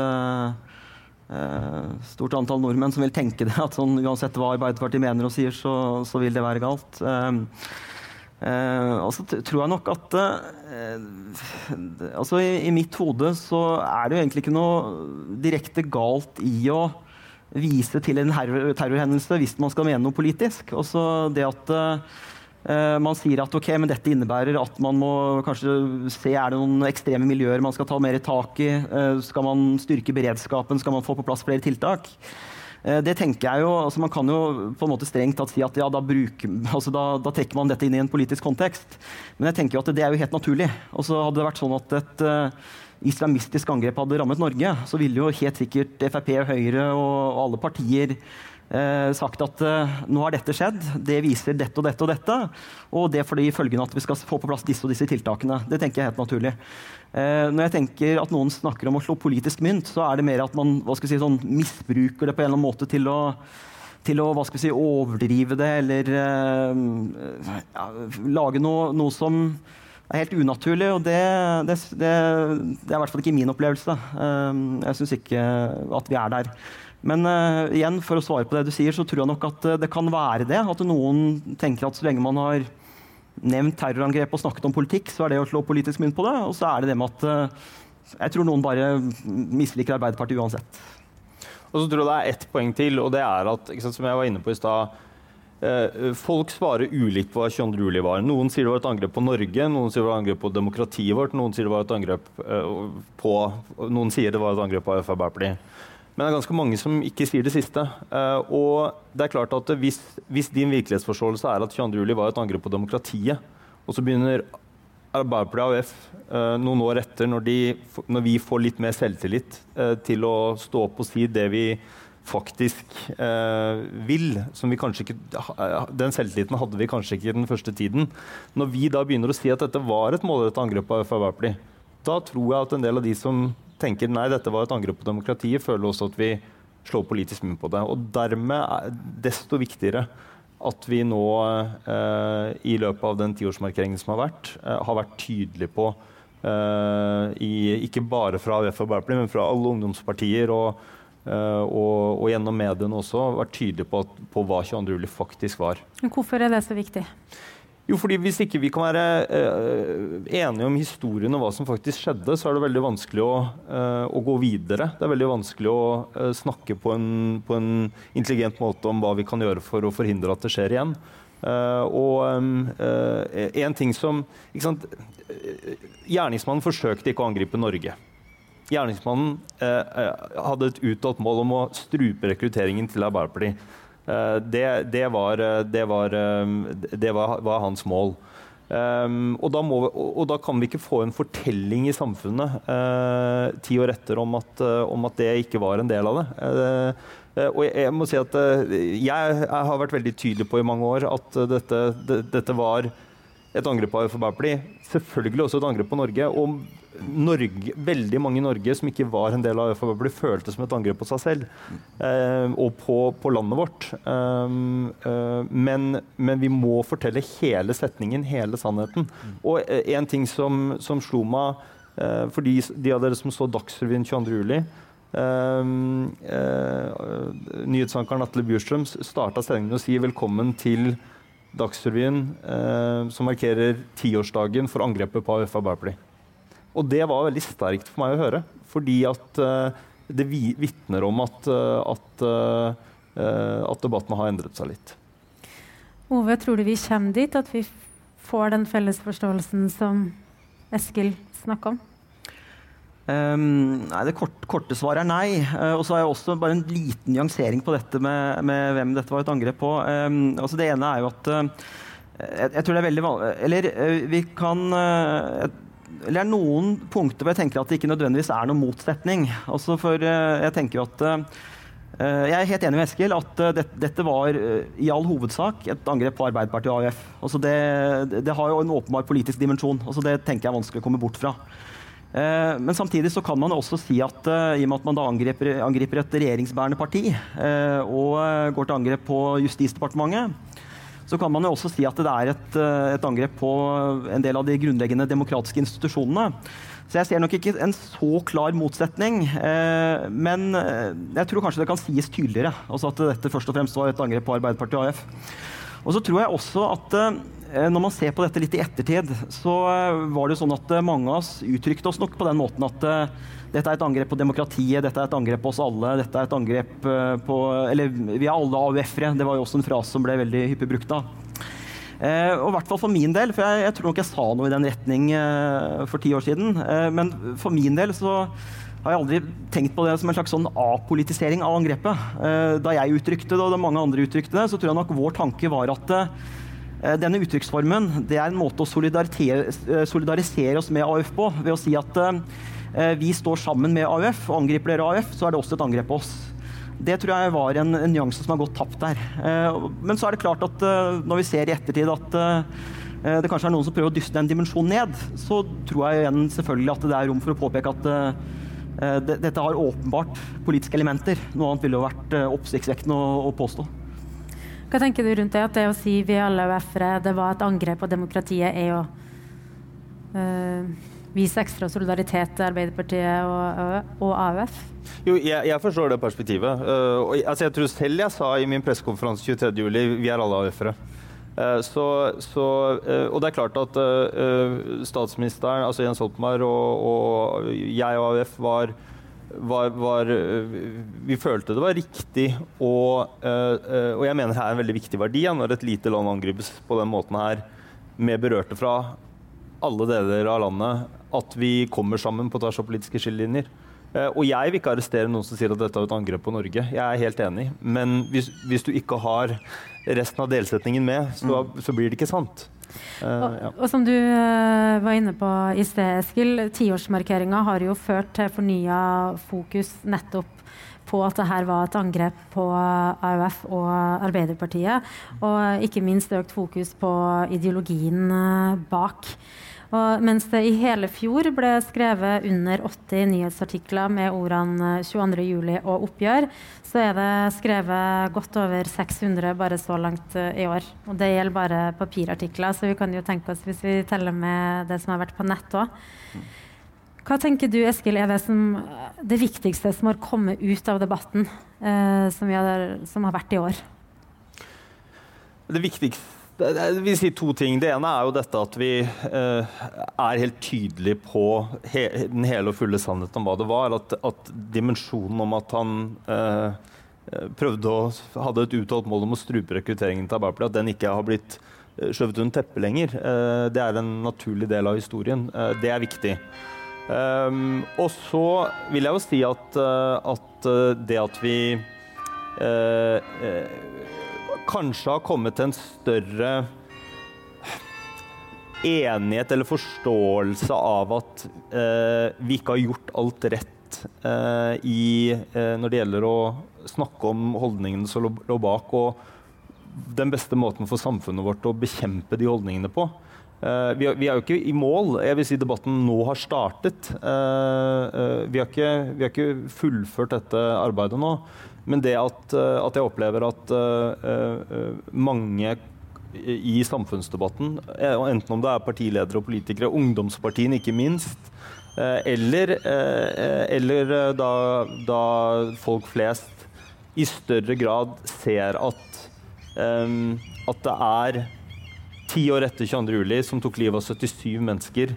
Eh, stort antall nordmenn som vil tenke det. At sånn, uansett hva Arbeiderpartiet mener og sier, så, så vil det være galt. Uh, uh, og så tror jeg nok at altså i, i, mitt hode så er det jo egentlig ikke noe direkte galt i å vise til en terrorhendelse hvis man skal mene noe politisk. Også det at Uh, man sier at ok, men dette innebærer at man må kanskje se er det noen ekstreme miljøer man skal ta mer tak i. Uh, skal man styrke beredskapen? Skal man få på plass flere tiltak? Uh, det tenker jeg jo, altså Man kan jo på en måte strengt tatt si at ja, da, bruker, altså da, da trekker man dette inn i en politisk kontekst. Men jeg tenker jo at det er jo helt naturlig. Og så Hadde det vært sånn at et islamistisk angrep hadde rammet Norge, så ville jo helt sikkert Frp, Høyre og, og alle partier eh, sagt at eh, nå har dette skjedd, det viser dette og dette og dette. Og det får de følgende at vi skal få på plass disse og disse tiltakene. Det tenker jeg helt naturlig. Eh, når jeg tenker at noen snakker om å slå politisk mynt, så er det mer at man si, sånn, misbruker det på en eller annen måte til å til å si, overdrive det eller ja, lage noe, noe, som er helt unaturlig. Og det, det, det, det er i hvert fall ikke min opplevelse. Jeg syns ikke at vi er der. Men uh, igjen, for å svare på det du sier, så tror jeg nok at uh, det kan være det. At noen tenker at så lenge man har nevnt terrorangrep og snakket om politikk, så er det å slå politisk mynt på det. Og så er det det med at uh, jeg tror noen bare misliker Arbeiderpartiet uansett. Og så tror jeg det er ett poeng til, og det er at, sant, som jeg var inne på i stad Folk svarer ulikt på hva 22. juli var. Noen sier det var et angrep på Norge, noen sier det var et angrep på demokratiet vårt, noen sier det var et angrep på, noen sier det var et angrep på Arbeiderpartiet. Men det er ganske mange som ikke sier det siste. Uh, og det er klart at hvis, hvis din virkelighetsforståelse er at 22.07 var et angrep på demokratiet, og så begynner Arbeiderpartiet AUF uh, noen år etter, når, de, når, vi får litt mer selvtillit uh, til å stå opp og si det vi faktisk eh, vil. som vi kanskje ikke, Den selvtilliten hadde vi kanskje ikke den første tiden. Når vi da begynner å si at dette var et målrettet angrep på Arbeiderpartiet, da tror jeg at en del av de som tenker nei, dette var et angrep på demokratiet, føler også at vi slår politisk munn på det. Og dermed er desto viktigere at vi nå eh, i løpet av den tiårsmarkeringen som har vært, eh, har vært tydelige på eh, i, ikke bare fra AUF og Arbeiderpartiet, men fra alle ungdomspartier og, eh, og, og gjennom mediene også, vært tydelige på, på hva 22. juli faktisk var. Hvorfor er det så viktig? Jo, fordi Hvis ikke vi kan være uh, enige om historien og hva som faktisk skjedde, så er det veldig vanskelig å, uh, å gå videre. Det er veldig vanskelig å uh, snakke på en, på en, intelligent måte om hva vi kan gjøre for å forhindre at det skjer igjen. og um, en ting som Gjerningsmannen forsøkte ikke å angripe Norge. Gjerningsmannen hadde et uttalt mål om å strupe rekrutteringen til Arbeiderpartiet. Eh, det, det, var, eh, det, var, eh, det var, var, hans mål. Um, og, da må, og, da kan vi ikke få en fortelling i samfunnet uh, ti år etter om at, uh, om at, det ikke var en del av det. Uh, og jeg, jeg, må si at jeg, jeg, har vært veldig tydelig på i mange år at dette, det, dette var et angrep på Arbeiderpartiet. Selvfølgelig også et angrep på Norge. Og Norge, veldig mange i Norge som ikke var en del av ØFA, ble følte som et angrep på seg selv eh, og på, på, landet vårt. Um, uh, men, men, vi må fortelle hele setningen, hele sannheten. Og uh, en ting som, som slo meg eh, for de, de, av dere som så Dagsrevyen 22.07. Um, nyhetsankeren Atle Bjurstrøm starta sendingen med å si velkommen til Dagsrevyen, som markerer tiårsdagen for angrepet på AUF Arbeiderpartiet. Og det var veldig sterkt for meg å høre, fordi at uh, det vitner om at, uh, at, uh, at, debatten har endret seg litt. Ove, tror du vi kommer dit, at vi får den felles forståelsen som Eskil snakker om? Um, nei, Det kort, korte svaret er nei. Uh, og så har jeg også bare en liten nyansering på dette med, med hvem dette var et angrep på. Um, altså det ene er jo at uh, jeg, jeg, tror det er veldig vanlig Eller uh, vi kan eller er noen punkter hvor jeg tenker at det ikke nødvendigvis er noen motsetning. Altså for uh, jeg tenker jo at uh, Jeg er helt enig med Eskil at det, dette var i all hovedsak et angrep på Arbeiderpartiet og AUF. Altså det, det, har jo en åpenbar politisk dimensjon. Altså det tenker jeg er vanskelig å komme bort fra. Men samtidig så kan man også si at i og med at man da angriper, angriper et regjeringsbærende parti og går til angrep på Justisdepartementet, så kan man jo også si at det er et, eh, et, angrep på en del av de grunnleggende demokratiske institusjonene. Så jeg ser nok ikke en så klar motsetning. Eh, men eh, jeg tror kanskje det kan sies tydeligere. Altså at dette først og fremst var et angrep på Arbeiderpartiet og AF. Og så tror jeg også at eh, når man ser på dette litt i ettertid, så eh, var det jo sånn at mange av oss uttrykte oss nok på den måten at dette er et angrep på demokratiet, dette er et angrep på oss alle. dette er et angrep eh, på, Eller vi er alle AUF-ere. Det var jo også en frase som ble veldig hyppig brukt da. Eh, og i hvert fall for min del, for jeg, jeg, tror nok jeg sa noe i den retning eh, for ti år siden. Eh, men for min del så har jeg aldri tenkt på det som en slags sånn apolitisering av angrepet. Eh, da jeg uttrykte det, og da mange andre uttrykte det, så tror jeg nok vår tanke var at eh, denne uttrykksformen det er en måte å solidarisere oss med AUF på, ved å si at Eh, vi står sammen med AUF, og angriper dere AUF, så er det også et angrep på oss. Det tror jeg var en, en nyanse som har gått tapt der. Eh, men så er det klart at eh, når vi ser i ettertid at det kanskje er noen som prøver å dyste den dimensjonen ned, så tror jeg igjen selvfølgelig at det er rom for å påpeke at dette har åpenbart politiske elementer. Noe annet ville jo vært oppsiktsvekkende å, påstå. Hva tenker du rundt det? At det å si vi alle AUF-ere, det var et angrep på demokratiet, er å øh vise ekstra solidaritet til Arbeiderpartiet og, og AUF? Jo, jeg, jeg, forstår det perspektivet. Uh, og, altså, jeg tror selv jeg sa i min pressekonferanse 23.07 vi er alle AUF-ere. Uh, så, så, og det er klart at statsministeren, altså Jens Stoltenberg og, og, jeg og AUF var, var, var Vi følte det var riktig og, og jeg mener det er en veldig viktig verdi når et lite land angripes på den måten her med berørte fra alle deler av landet at vi kommer sammen på tvers av politiske skillelinjer. Eh, og jeg vil ikke arrestere noen som sier at dette er et angrep på Norge. Jeg er helt enig. Men hvis, hvis du ikke har resten av delsetningen med, så, mm. så blir det ikke sant. Uh, og, ja. og, som du uh, var inne på i sted, Eskil, tiårsmarkeringa har jo ført til fornya fokus nettopp på at det her var et angrep på AUF og Arbeiderpartiet. Og ikke minst økt fokus på ideologien uh, bak. Og mens det i hele fjor ble skrevet under 80 nyhetsartikler med ordene 22.07. og oppgjør, så er det skrevet godt over 600 bare så langt eh, i år. Og det gjelder bare papirartikler, så vi kan jo tenke oss hvis vi teller med det som har vært på nett òg. Hva tenker du Eskil, er det, som, det viktigste som har kommet ut av debatten eh, som, har, som, har, vært i år? Det viktigste jeg vil si to ting. Det ene er jo dette at vi eh, er helt tydelige på den hele og fulle sannheten om hva det var. At, at dimensjonen om at han eh, prøvde å hadde et uttalt mål om å strupe rekrutteringen til Arbeiderpartiet, at den ikke har blitt eh, skjøvet under teppet lenger. Det er en naturlig del av historien. Det er viktig. Og så vil jeg jo si at, at det at vi kanskje har kommet til en større enighet eller forståelse av at vi ikke har gjort alt rett i, når det gjelder å snakke om holdningene som lå bak, og den beste måten for samfunnet vårt å bekjempe de holdningene på. Uh, vi, vi, er jo ikke i mål. Jeg vil si debatten nå har startet. Uh, uh, vi, har ikke, vi, har ikke, fullført dette arbeidet nå. Men det at, at jeg opplever at mange i samfunnsdebatten, enten om det er partiledere og politikere, ungdomspartiene ikke minst, eller, eller da, da, folk flest i større grad ser at, at det er ti år etter 22.07., som tok livet av 77 mennesker,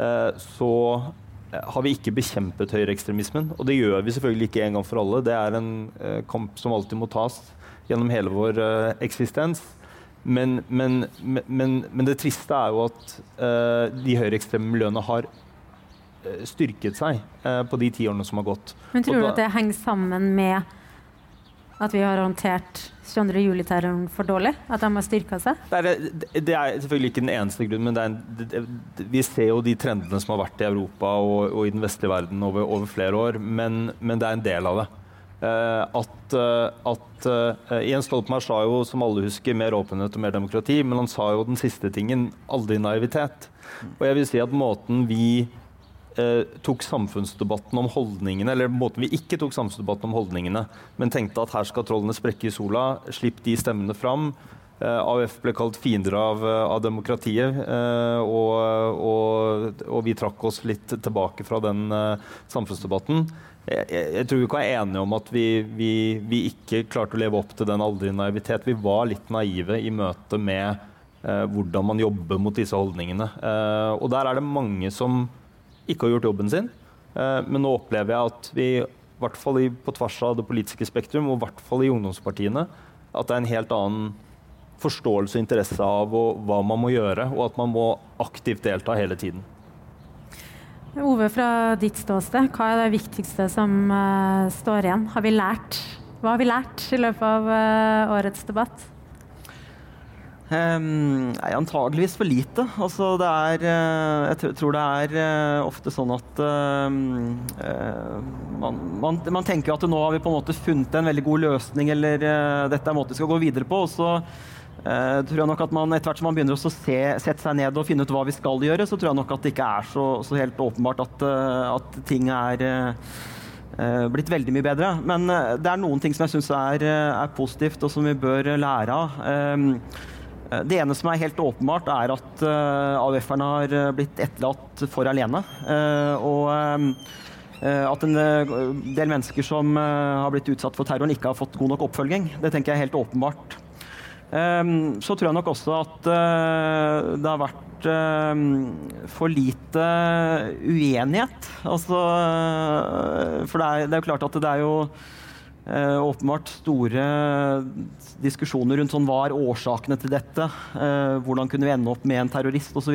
uh, så eh, har vi ikke bekjempet høyreekstremismen. Og det gjør vi selvfølgelig ikke en gang for alle. Det er en eh, kamp som alltid må tas gjennom hele vår eksistens. Men, men, men, men det triste er jo at de høyreekstreme miljøene har styrket seg på de ti årene som har gått. Men tror du at det henger sammen med at vi har håndtert 22. juli-terroren for dårlig? At de har styrka seg? Det er, det er, selvfølgelig ikke den eneste grunnen, men en, det, vi ser jo de trendene som har vært i Europa og, og i den vestlige verden over, over flere år, men, men, det er en del av det. Uh, at, uh, at uh, Jens Stoltenberg sa jo, som alle husker, mer åpenhet og mer demokrati, men han sa jo den siste tingen, aldri naivitet. Og jeg vil si at måten vi eh, tok samfunnsdebatten om holdningene, eller måten vi ikke tok samfunnsdebatten om holdningene, men tenkte at her skal trollene sprekke i sola, slipp de stemmene fram. Eh, AUF ble kalt fiender av, eh, av demokratiet, eh, og, og, og, vi trakk oss litt tilbake fra den eh, samfunnsdebatten. Jeg, jeg, jeg, tror vi ikke er enige om at vi, vi, vi, ikke klarte å leve opp til den aldri naivitet. Vi var litt naive i møte med eh, hvordan man jobber mot disse holdningene. og der er det mange som ikke har gjort jobben sin. Eh, men nå opplever jeg at vi, i hvert fall på tvers av det politiske spektrum, og i hvert fall i ungdomspartiene, at det er en helt annen forståelse og interesse av hva man må gjøre, og at man må aktivt delta hele tiden. Ove, fra ditt ståsted, hva er det viktigste som uh, står igjen? Har vi lært? Hva har vi lært i løpet av uh, årets debatt? Um, antageligvis for lite. Altså, det er uh, Jeg tror det er uh, ofte sånn at uh, man, man, man, tenker at nå har vi på en måte funnet en veldig god løsning, eller dette er en måte vi skal gå videre på. og så tror jeg nok at man Etter hvert som man begynner å se, sette seg ned og finne ut hva vi skal gjøre, så tror jeg nok at det ikke er så, så helt åpenbart at, at ting er blitt veldig mye bedre. Men det er noen ting som jeg syns er, er, positivt, og som vi bør lære av. Um, Eh, det ene som er helt åpenbart, er at eh, AUF-erne har eh, blitt etterlatt for alene. Og at en del mennesker som har blitt utsatt for terroren, ikke har fått god nok oppfølging. Det tenker jeg er helt åpenbart. Så tror jeg nok også at det har vært for lite uenighet. Altså, for det er, det er jo klart at det er jo Eh, åpenbart store diskusjoner rundt sånn, hva er årsakene til dette. Eh, hvordan kunne vi ende opp med en terrorist osv.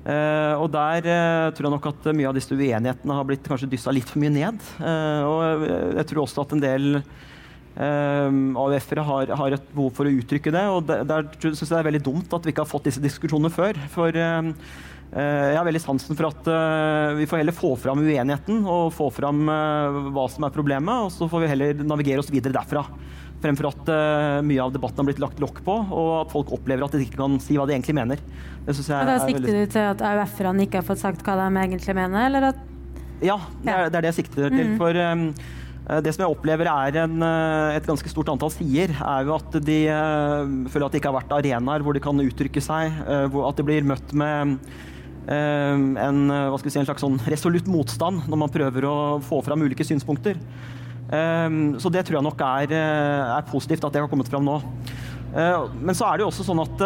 Eh, og der eh, tror jeg nok at mye av disse uenighetene har blitt kanskje dyssa litt for mye ned. Eh, og jeg tror også at en del eh, AUF-ere har, har, et behov for å uttrykke det. Og der, der syns jeg det er veldig dumt at vi ikke har fått disse diskusjonene før. For eh, jeg har veldig sansen for at vi får heller få fram uenigheten og få fram hva som er problemet, og så får vi heller navigere oss videre derfra. Fremfor at mye av debatten har blitt lagt lokk på, og at folk opplever at de ikke kan si hva de egentlig mener. Det jeg og da sikter veldig... du til at AUF-erne ikke har fått sagt hva de egentlig mener, eller at Ja, det er det, er det jeg sikter til. Mm. For um, det som jeg opplever er en, eh, et ganske stort antall sider, er jo at de uh, føler at det ikke har vært arenaer hvor de kan uttrykke seg. Uh, at de blir møtt med en, si, en, slags sånn resolutt motstand når man prøver å få fram ulike synspunkter. så det tror jeg nok er, er positivt at det har kommet fram nå. Eh, men så er det jo også sånn at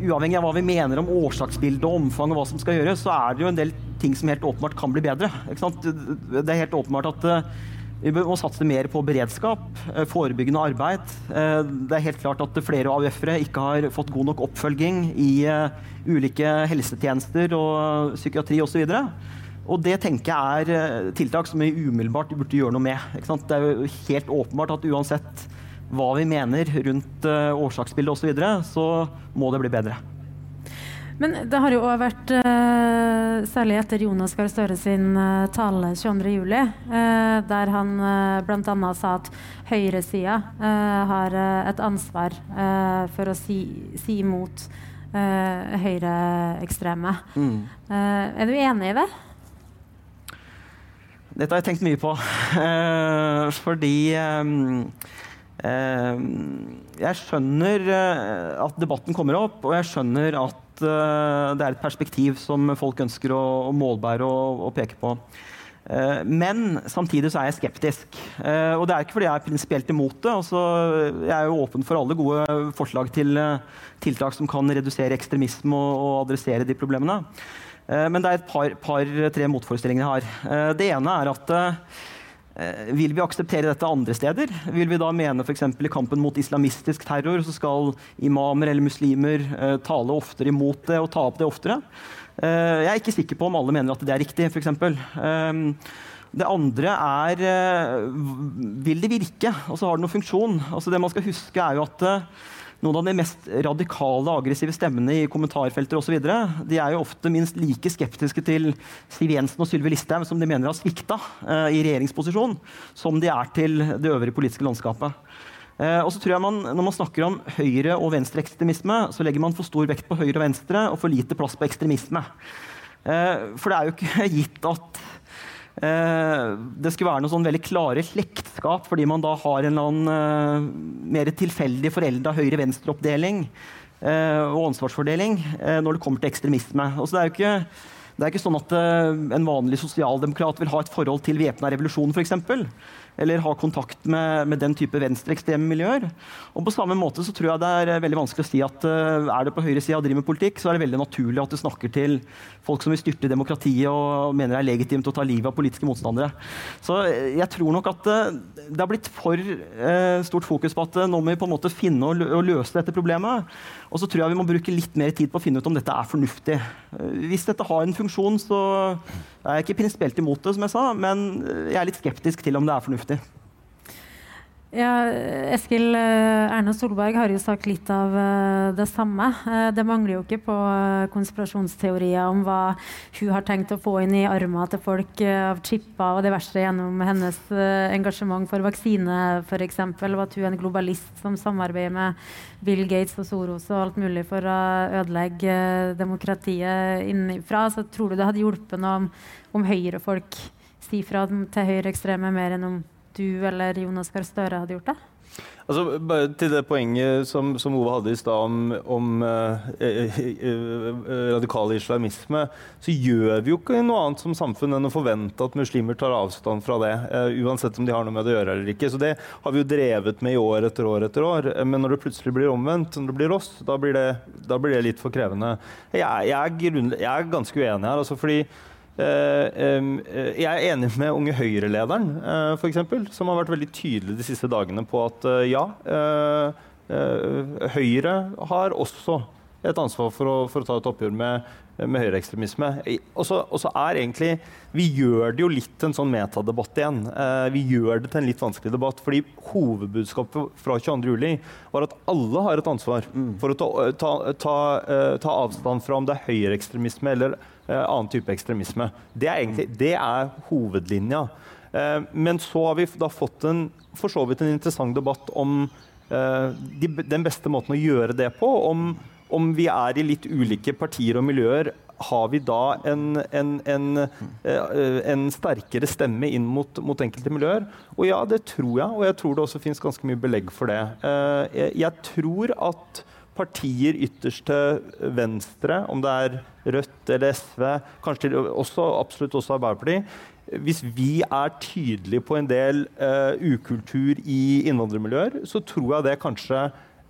uavhengig av hva vi mener om årsaksbildet og omfang, og hva som skal gjøres, så er det jo en del ting som helt åpenbart kan bli bedre. Det er helt åpenbart at vi må satse mer på beredskap, uh, forebyggende arbeid. det er helt klart at flere AUF-ere ikke har fått god nok oppfølging i ulike helsetjenester og psykiatri osv. Og det tenker jeg er tiltak som vi umiddelbart burde gjøre noe med. Det er jo helt åpenbart at uansett hva vi mener rundt årsaksbildet osv., så, så må det bli bedre. Men det har jo òg vært, uh, særlig etter Jonas Gahr Støre sin uh, tale 22.07., uh, der han bl.a. sa at høyresida har et ansvar for å si, si imot høyreekstreme. Mm. er du enig i det? Dette har jeg tenkt mye på. <laughs> fordi jeg skjønner eh, at debatten kommer opp, og jeg skjønner at eh, det er et perspektiv som folk ønsker å, målbære og, og peke på. Eh, men samtidig så er jeg skeptisk. Og det er ikke fordi jeg er prinsipielt imot det. Altså, jeg er jo åpen for alle gode forslag til tiltak som kan redusere ekstremisme og, og adressere de problemene. Men det er et par-tre par, motforestillinger jeg har. Det ene er at Eh, vil vi akseptere dette andre steder? Vil vi da mene f.eks. i kampen mot islamistisk terror så skal imamer eller muslimer eh, tale oftere imot det og ta opp det oftere? Eh, jeg er ikke sikker på om alle mener at det er riktig, f.eks. Eh, det andre er eh, Vil det virke? Altså Har det noen funksjon? Altså Det man skal huske, er jo at eh, noen av de mest radikale aggressive stemmene i kommentarfelter osv. De er jo ofte minst like skeptiske til Siv Jensen og Sylvi Listhaug, som de mener har svikta uh, i regjeringsposisjon, som de er til det øvrige politiske landskapet. Uh, og så tror jeg man, Når man snakker om høyre- og venstreekstremisme, så legger man for stor vekt på høyre og venstre og for lite plass på ekstremisme. Uh, for det er jo ikke gitt at Eh, det skulle være noe sånn veldig klare slektskap, fordi man da har en eller annen eh, mer tilfeldig forelda høyre-venstre-oppdeling eh, og ansvarsfordeling når det kommer til ekstremisme. Altså, det er jo ikke det er ikke sånn at en vanlig sosialdemokrat vil ha et forhold til væpna revolusjon f.eks eller ha kontakt med, med den type venstreekstreme miljøer. Og på samme måte så tror jeg det er veldig vanskelig å si at uh, er du på høyresida og driver med politikk, så er det veldig naturlig at du snakker til folk som vil styrte demokratiet og mener det er legitimt å ta livet av politiske motstandere. Så eh, jeg tror nok at uh, det har blitt for stort fokus på at nå må vi på en måte finne og løse dette problemet. Og så tror jeg vi må bruke litt mer tid på å finne ut om dette er fornuftig. Hvis dette har en funksjon, så er ikke prinsipielt imot det, som jeg sa, men jeg er litt skeptisk til om det er fornuftig. Ja, Eskil eh, Erna Solberg har jo sagt litt av eh, det samme. Eh, det mangler jo ikke på konspirasjonsteorier om hva hun har tenkt å få inn i armene til folk av chipper og diverse gjennom hennes engasjement for vaksine f.eks. Og at hun er en globalist som samarbeider med Bill Gates og Soros og alt mulig for å ødelegge demokratiet innenfra. Så tror du det hadde hjulpet noe om, om høyrefolk sier fra til høyreekstreme mer enn om du eller Jonas Gahr Støre hadde gjort det? Altså, bare til det poenget som, som Ove hadde i stad om, om eh, uh, uh, radikal islamisme, så gjør vi jo ikke noe annet som samfunn enn å forvente at muslimer tar avstand fra det. uansett om de har noe med det å gjøre eller ikke. Så det har vi jo drevet med i år etter år etter år. Men når det plutselig blir omvendt, når det blir oss, da blir det, da blir det litt for krevende. Jeg, jeg, er, jeg er ganske uenig her. altså fordi Eh, eh, jeg er enig med Unge Høyre-lederen, uh, f.eks., som har vært veldig tydelig de siste dagene på at ja, Høyre har også et ansvar for å, for å ta et oppgjør med, med høyreekstremisme. Og så er egentlig Vi gjør det jo litt til en sånn metadebatt igjen. Eh, vi gjør det til en litt vanskelig debatt. fordi hovedbudskapet fra 22.07 var at alle har et ansvar mm. for å ta, ta, ta, ta avstand fra om det er høyreekstremisme eller annen type ekstremisme. Det er, egentlig, det er hovedlinja. Uh, men så har vi da fått en, for så vidt en interessant debatt om de, den beste måten å gjøre det på. om om vi er i litt ulike partier og miljøer, har vi da en, en, en, eh, en sterkere stemme inn mot, mot, enkelte miljøer? Og ja, det tror jeg, og jeg tror det også finnes ganske mye belegg for det. Eh, jeg tror at partier ytterst til venstre, om det er Rødt eller SV, kanskje også, absolutt også Arbeiderpartiet, hvis vi er tydelige på en del uh, ukultur i innvandrermiljøer, så tror jeg det kanskje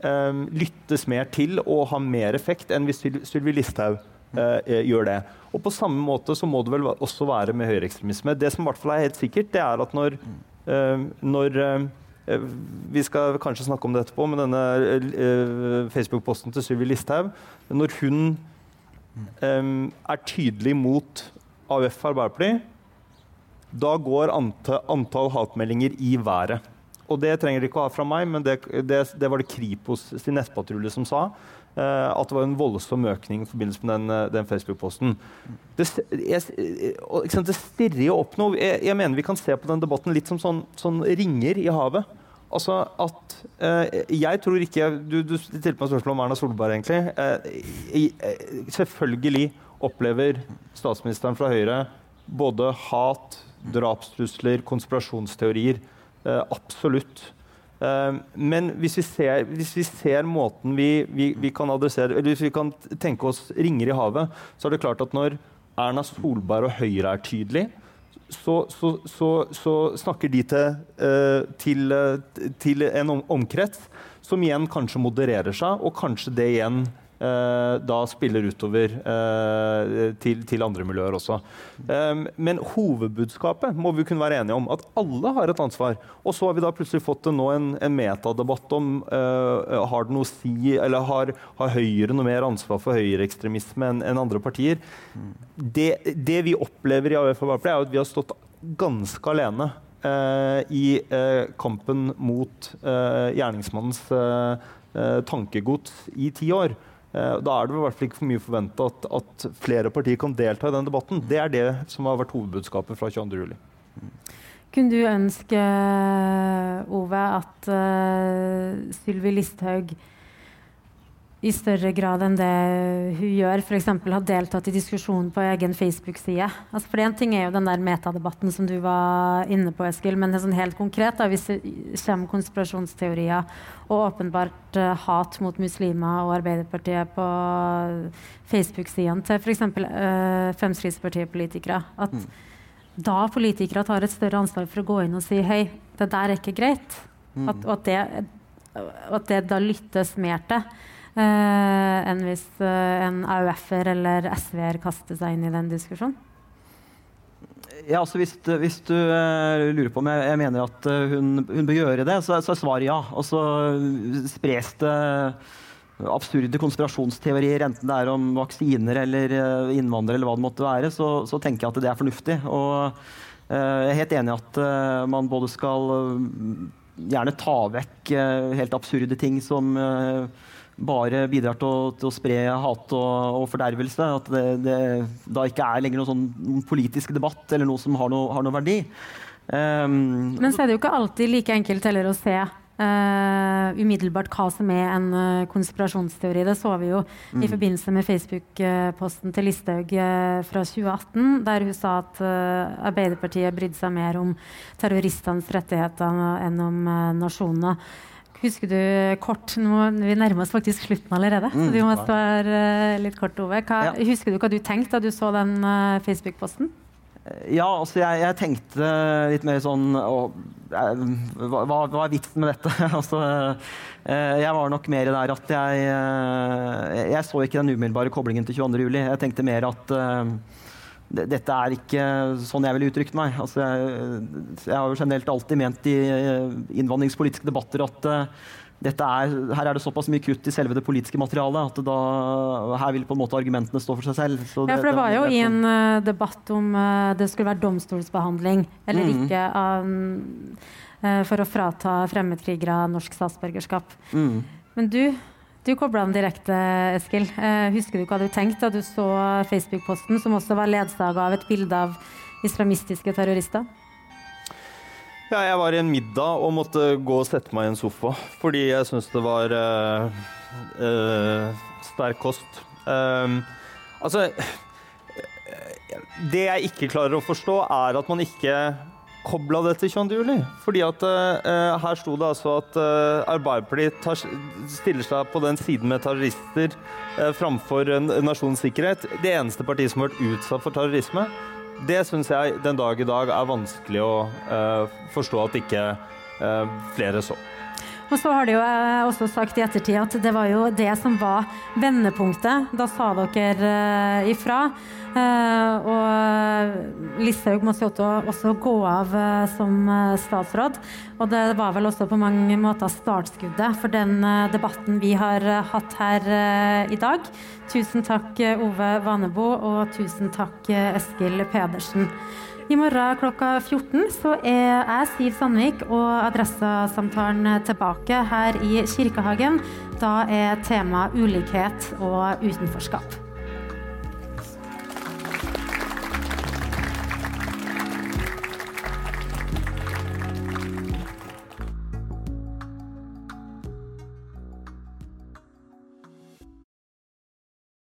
um, lyttes mer til og har mer effekt enn hvis Sylvi Listhaug uh, gjør det. Og På samme måte så må det vel også være med høyreekstremisme. Det som i hvert fall er helt sikkert, det er at når, uh, når vi skal kanskje snakke om det etterpå, med denne Facebook-posten til Sylvi Listhaug. Når hun um, er tydelig mot AUF Arbeiderpartiet, da går antall, antall hatmeldinger i været og det trenger de ikke å ha fra meg, men det, det, det var det Kripos sin nettpatrulje som sa. Uh, at det var en voldsom økning i forbindelse med den, eh, den Facebook-posten. Det, det, stirrer jo opp noe. Jeg, jeg, mener vi kan se på den debatten litt som sånn, sånn ringer i havet. Altså at eh, Jeg tror ikke Du, du stilte meg spørsmål om Erna Solberg, egentlig. Uh, selvfølgelig opplever statsministeren fra Høyre både hat, drapstrusler, konspirasjonsteorier. Eh, absolutt. Eh, men hvis vi, ser, hvis vi ser, måten vi, vi, vi, kan adressere eller hvis vi kan tenke oss ringer i havet, så er det klart at når Erna Solberg og Høyre er tydelige, så, så, så, så, snakker de til, uh, til, til en omkrets som igjen kanskje modererer seg, og kanskje det igjen Eh, da spiller utover eh, til, til, andre miljøer også. Eh, men hovedbudskapet må vi kunne være enige om. At alle har et ansvar. Og så har vi da plutselig fått nå en, en metadebatt om har det noe å si, eller har, har Høyre noe mer ansvar for høyreekstremisme enn en andre partier. Det, det, vi opplever i AUF er at vi har stått ganske alene. Uh, i uh, kampen mot gjerningsmannens tankegods i ti år. Eh, da er det i hvert fall ikke for mye forventa at, at, flere partier kan delta i den debatten. Det er det som har vært hovedbudskapet fra 22. juli. Kunne du ønske, Ove, at uh, Sylvi Listhaug i større grad enn det hun gjør, f.eks. har deltatt i diskusjonen på egen Facebook-side. Altså for En ting er jo den der metadebatten som du var inne på, Eskil, men det er sånn helt konkret, da, hvis det kommer konspirasjonsteorier og åpenbart uh, hat mot muslimer og Arbeiderpartiet på Facebook-sidene til f.eks. Uh, Fremskrittspartiet-politikere at mm. da politikere tar et større ansvar for å gå inn og si hei, det der er ikke greit, mm. at, og at det, at det da lyttes mer til. Uh, enn hvis uh, en AUF-er eller SV-er kaster seg inn i den diskusjonen? Ja, altså hvis, hvis du uh, lurer på om jeg, jeg mener at hun, hun, bør gjøre det, så, så er svaret ja. Og så spres det absurde konspirasjonsteorier, enten det er om vaksiner eller innvandrere eller hva det måtte være, så, så tenker jeg at det er fornuftig. Og jeg er helt enig i at man både skal gjerne ta vekk helt absurde ting som bare bidrar til å, til å spre hat og, og fordervelse. At det, det, da ikke er lenger noen sånn politisk debatt eller noe som har noe, har noe verdi. Um, Men så er det jo ikke alltid like enkelt heller å se uh, umiddelbart hva som er en uh, konspirasjonsteori. Det så vi jo mm. i forbindelse med Facebook-posten til Listhaug uh, fra 2018, der hun sa at Arbeiderpartiet brydde seg mer om terroristenes rettigheter enn om nasjonene. Husker du kort nå, Vi nærmer oss faktisk slutten allerede. Mm, så du må svare uh, litt kort, Ove. Hva, ja. Husker du hva du tenkte da du så den uh, Facebook-posten? Eh, ja, altså jeg, jeg, tenkte litt mer sånn å, hva, hva, er vitsen med dette? <laughs> altså, jeg var nok mer der at jeg Jeg så ikke den umiddelbare koblingen til 22.07. Jeg tenkte mer at dette er ikke sånn jeg ville uttrykt meg. Altså, jeg, jeg, har jo generelt alltid ment i innvandringspolitiske debatter at uh, er, her er det såpass mye kutt i selve det politiske materialet at da, her vil på en måte argumentene stå for seg selv. Det, ja, for det var jo i en uh, debatt om uh, det skulle være domstolsbehandling eller mm. ikke uh, for å frata fremmedkrigere norsk statsborgerskap. Mm. Men du, du kobla den direkte, Eskil. husker du hva du tenkte da du så Facebook-posten, som også var ledsaga av et bilde av islamistiske terrorister? Ja, jeg var i en middag og måtte gå og sette meg i en sofa fordi jeg syntes det var uh, uh, sterk kost. Um, altså Det jeg ikke klarer å forstå, er at man ikke kobla det til 22. juli. Fordi at uh, her sto det altså at Arbeiderpartiet tar, stiller seg på den siden med terrorister framfor nasjonens sikkerhet. Det eneste partiet som har vært utsatt for terrorisme det syns jeg den dag i dag er vanskelig å uh, forstå at ikke uh, flere så. Og så har de jo eh, også sagt i ettertid at det var jo det som var vendepunktet. Da sa dere ifra. Uh, og Listhaug måtte også gå av uh, som uh, statsråd. Og det var vel også på mange måter startskuddet for den debatten vi har hatt her i dag. Tusen takk, Ove Vanebo, og tusen takk, Eskil Pedersen. I morgen klokka 14 så er jeg, Siv Sandvik, og Adressasamtalen tilbake her i Kirkehagen. Da er tema ulikhet og utenforskap.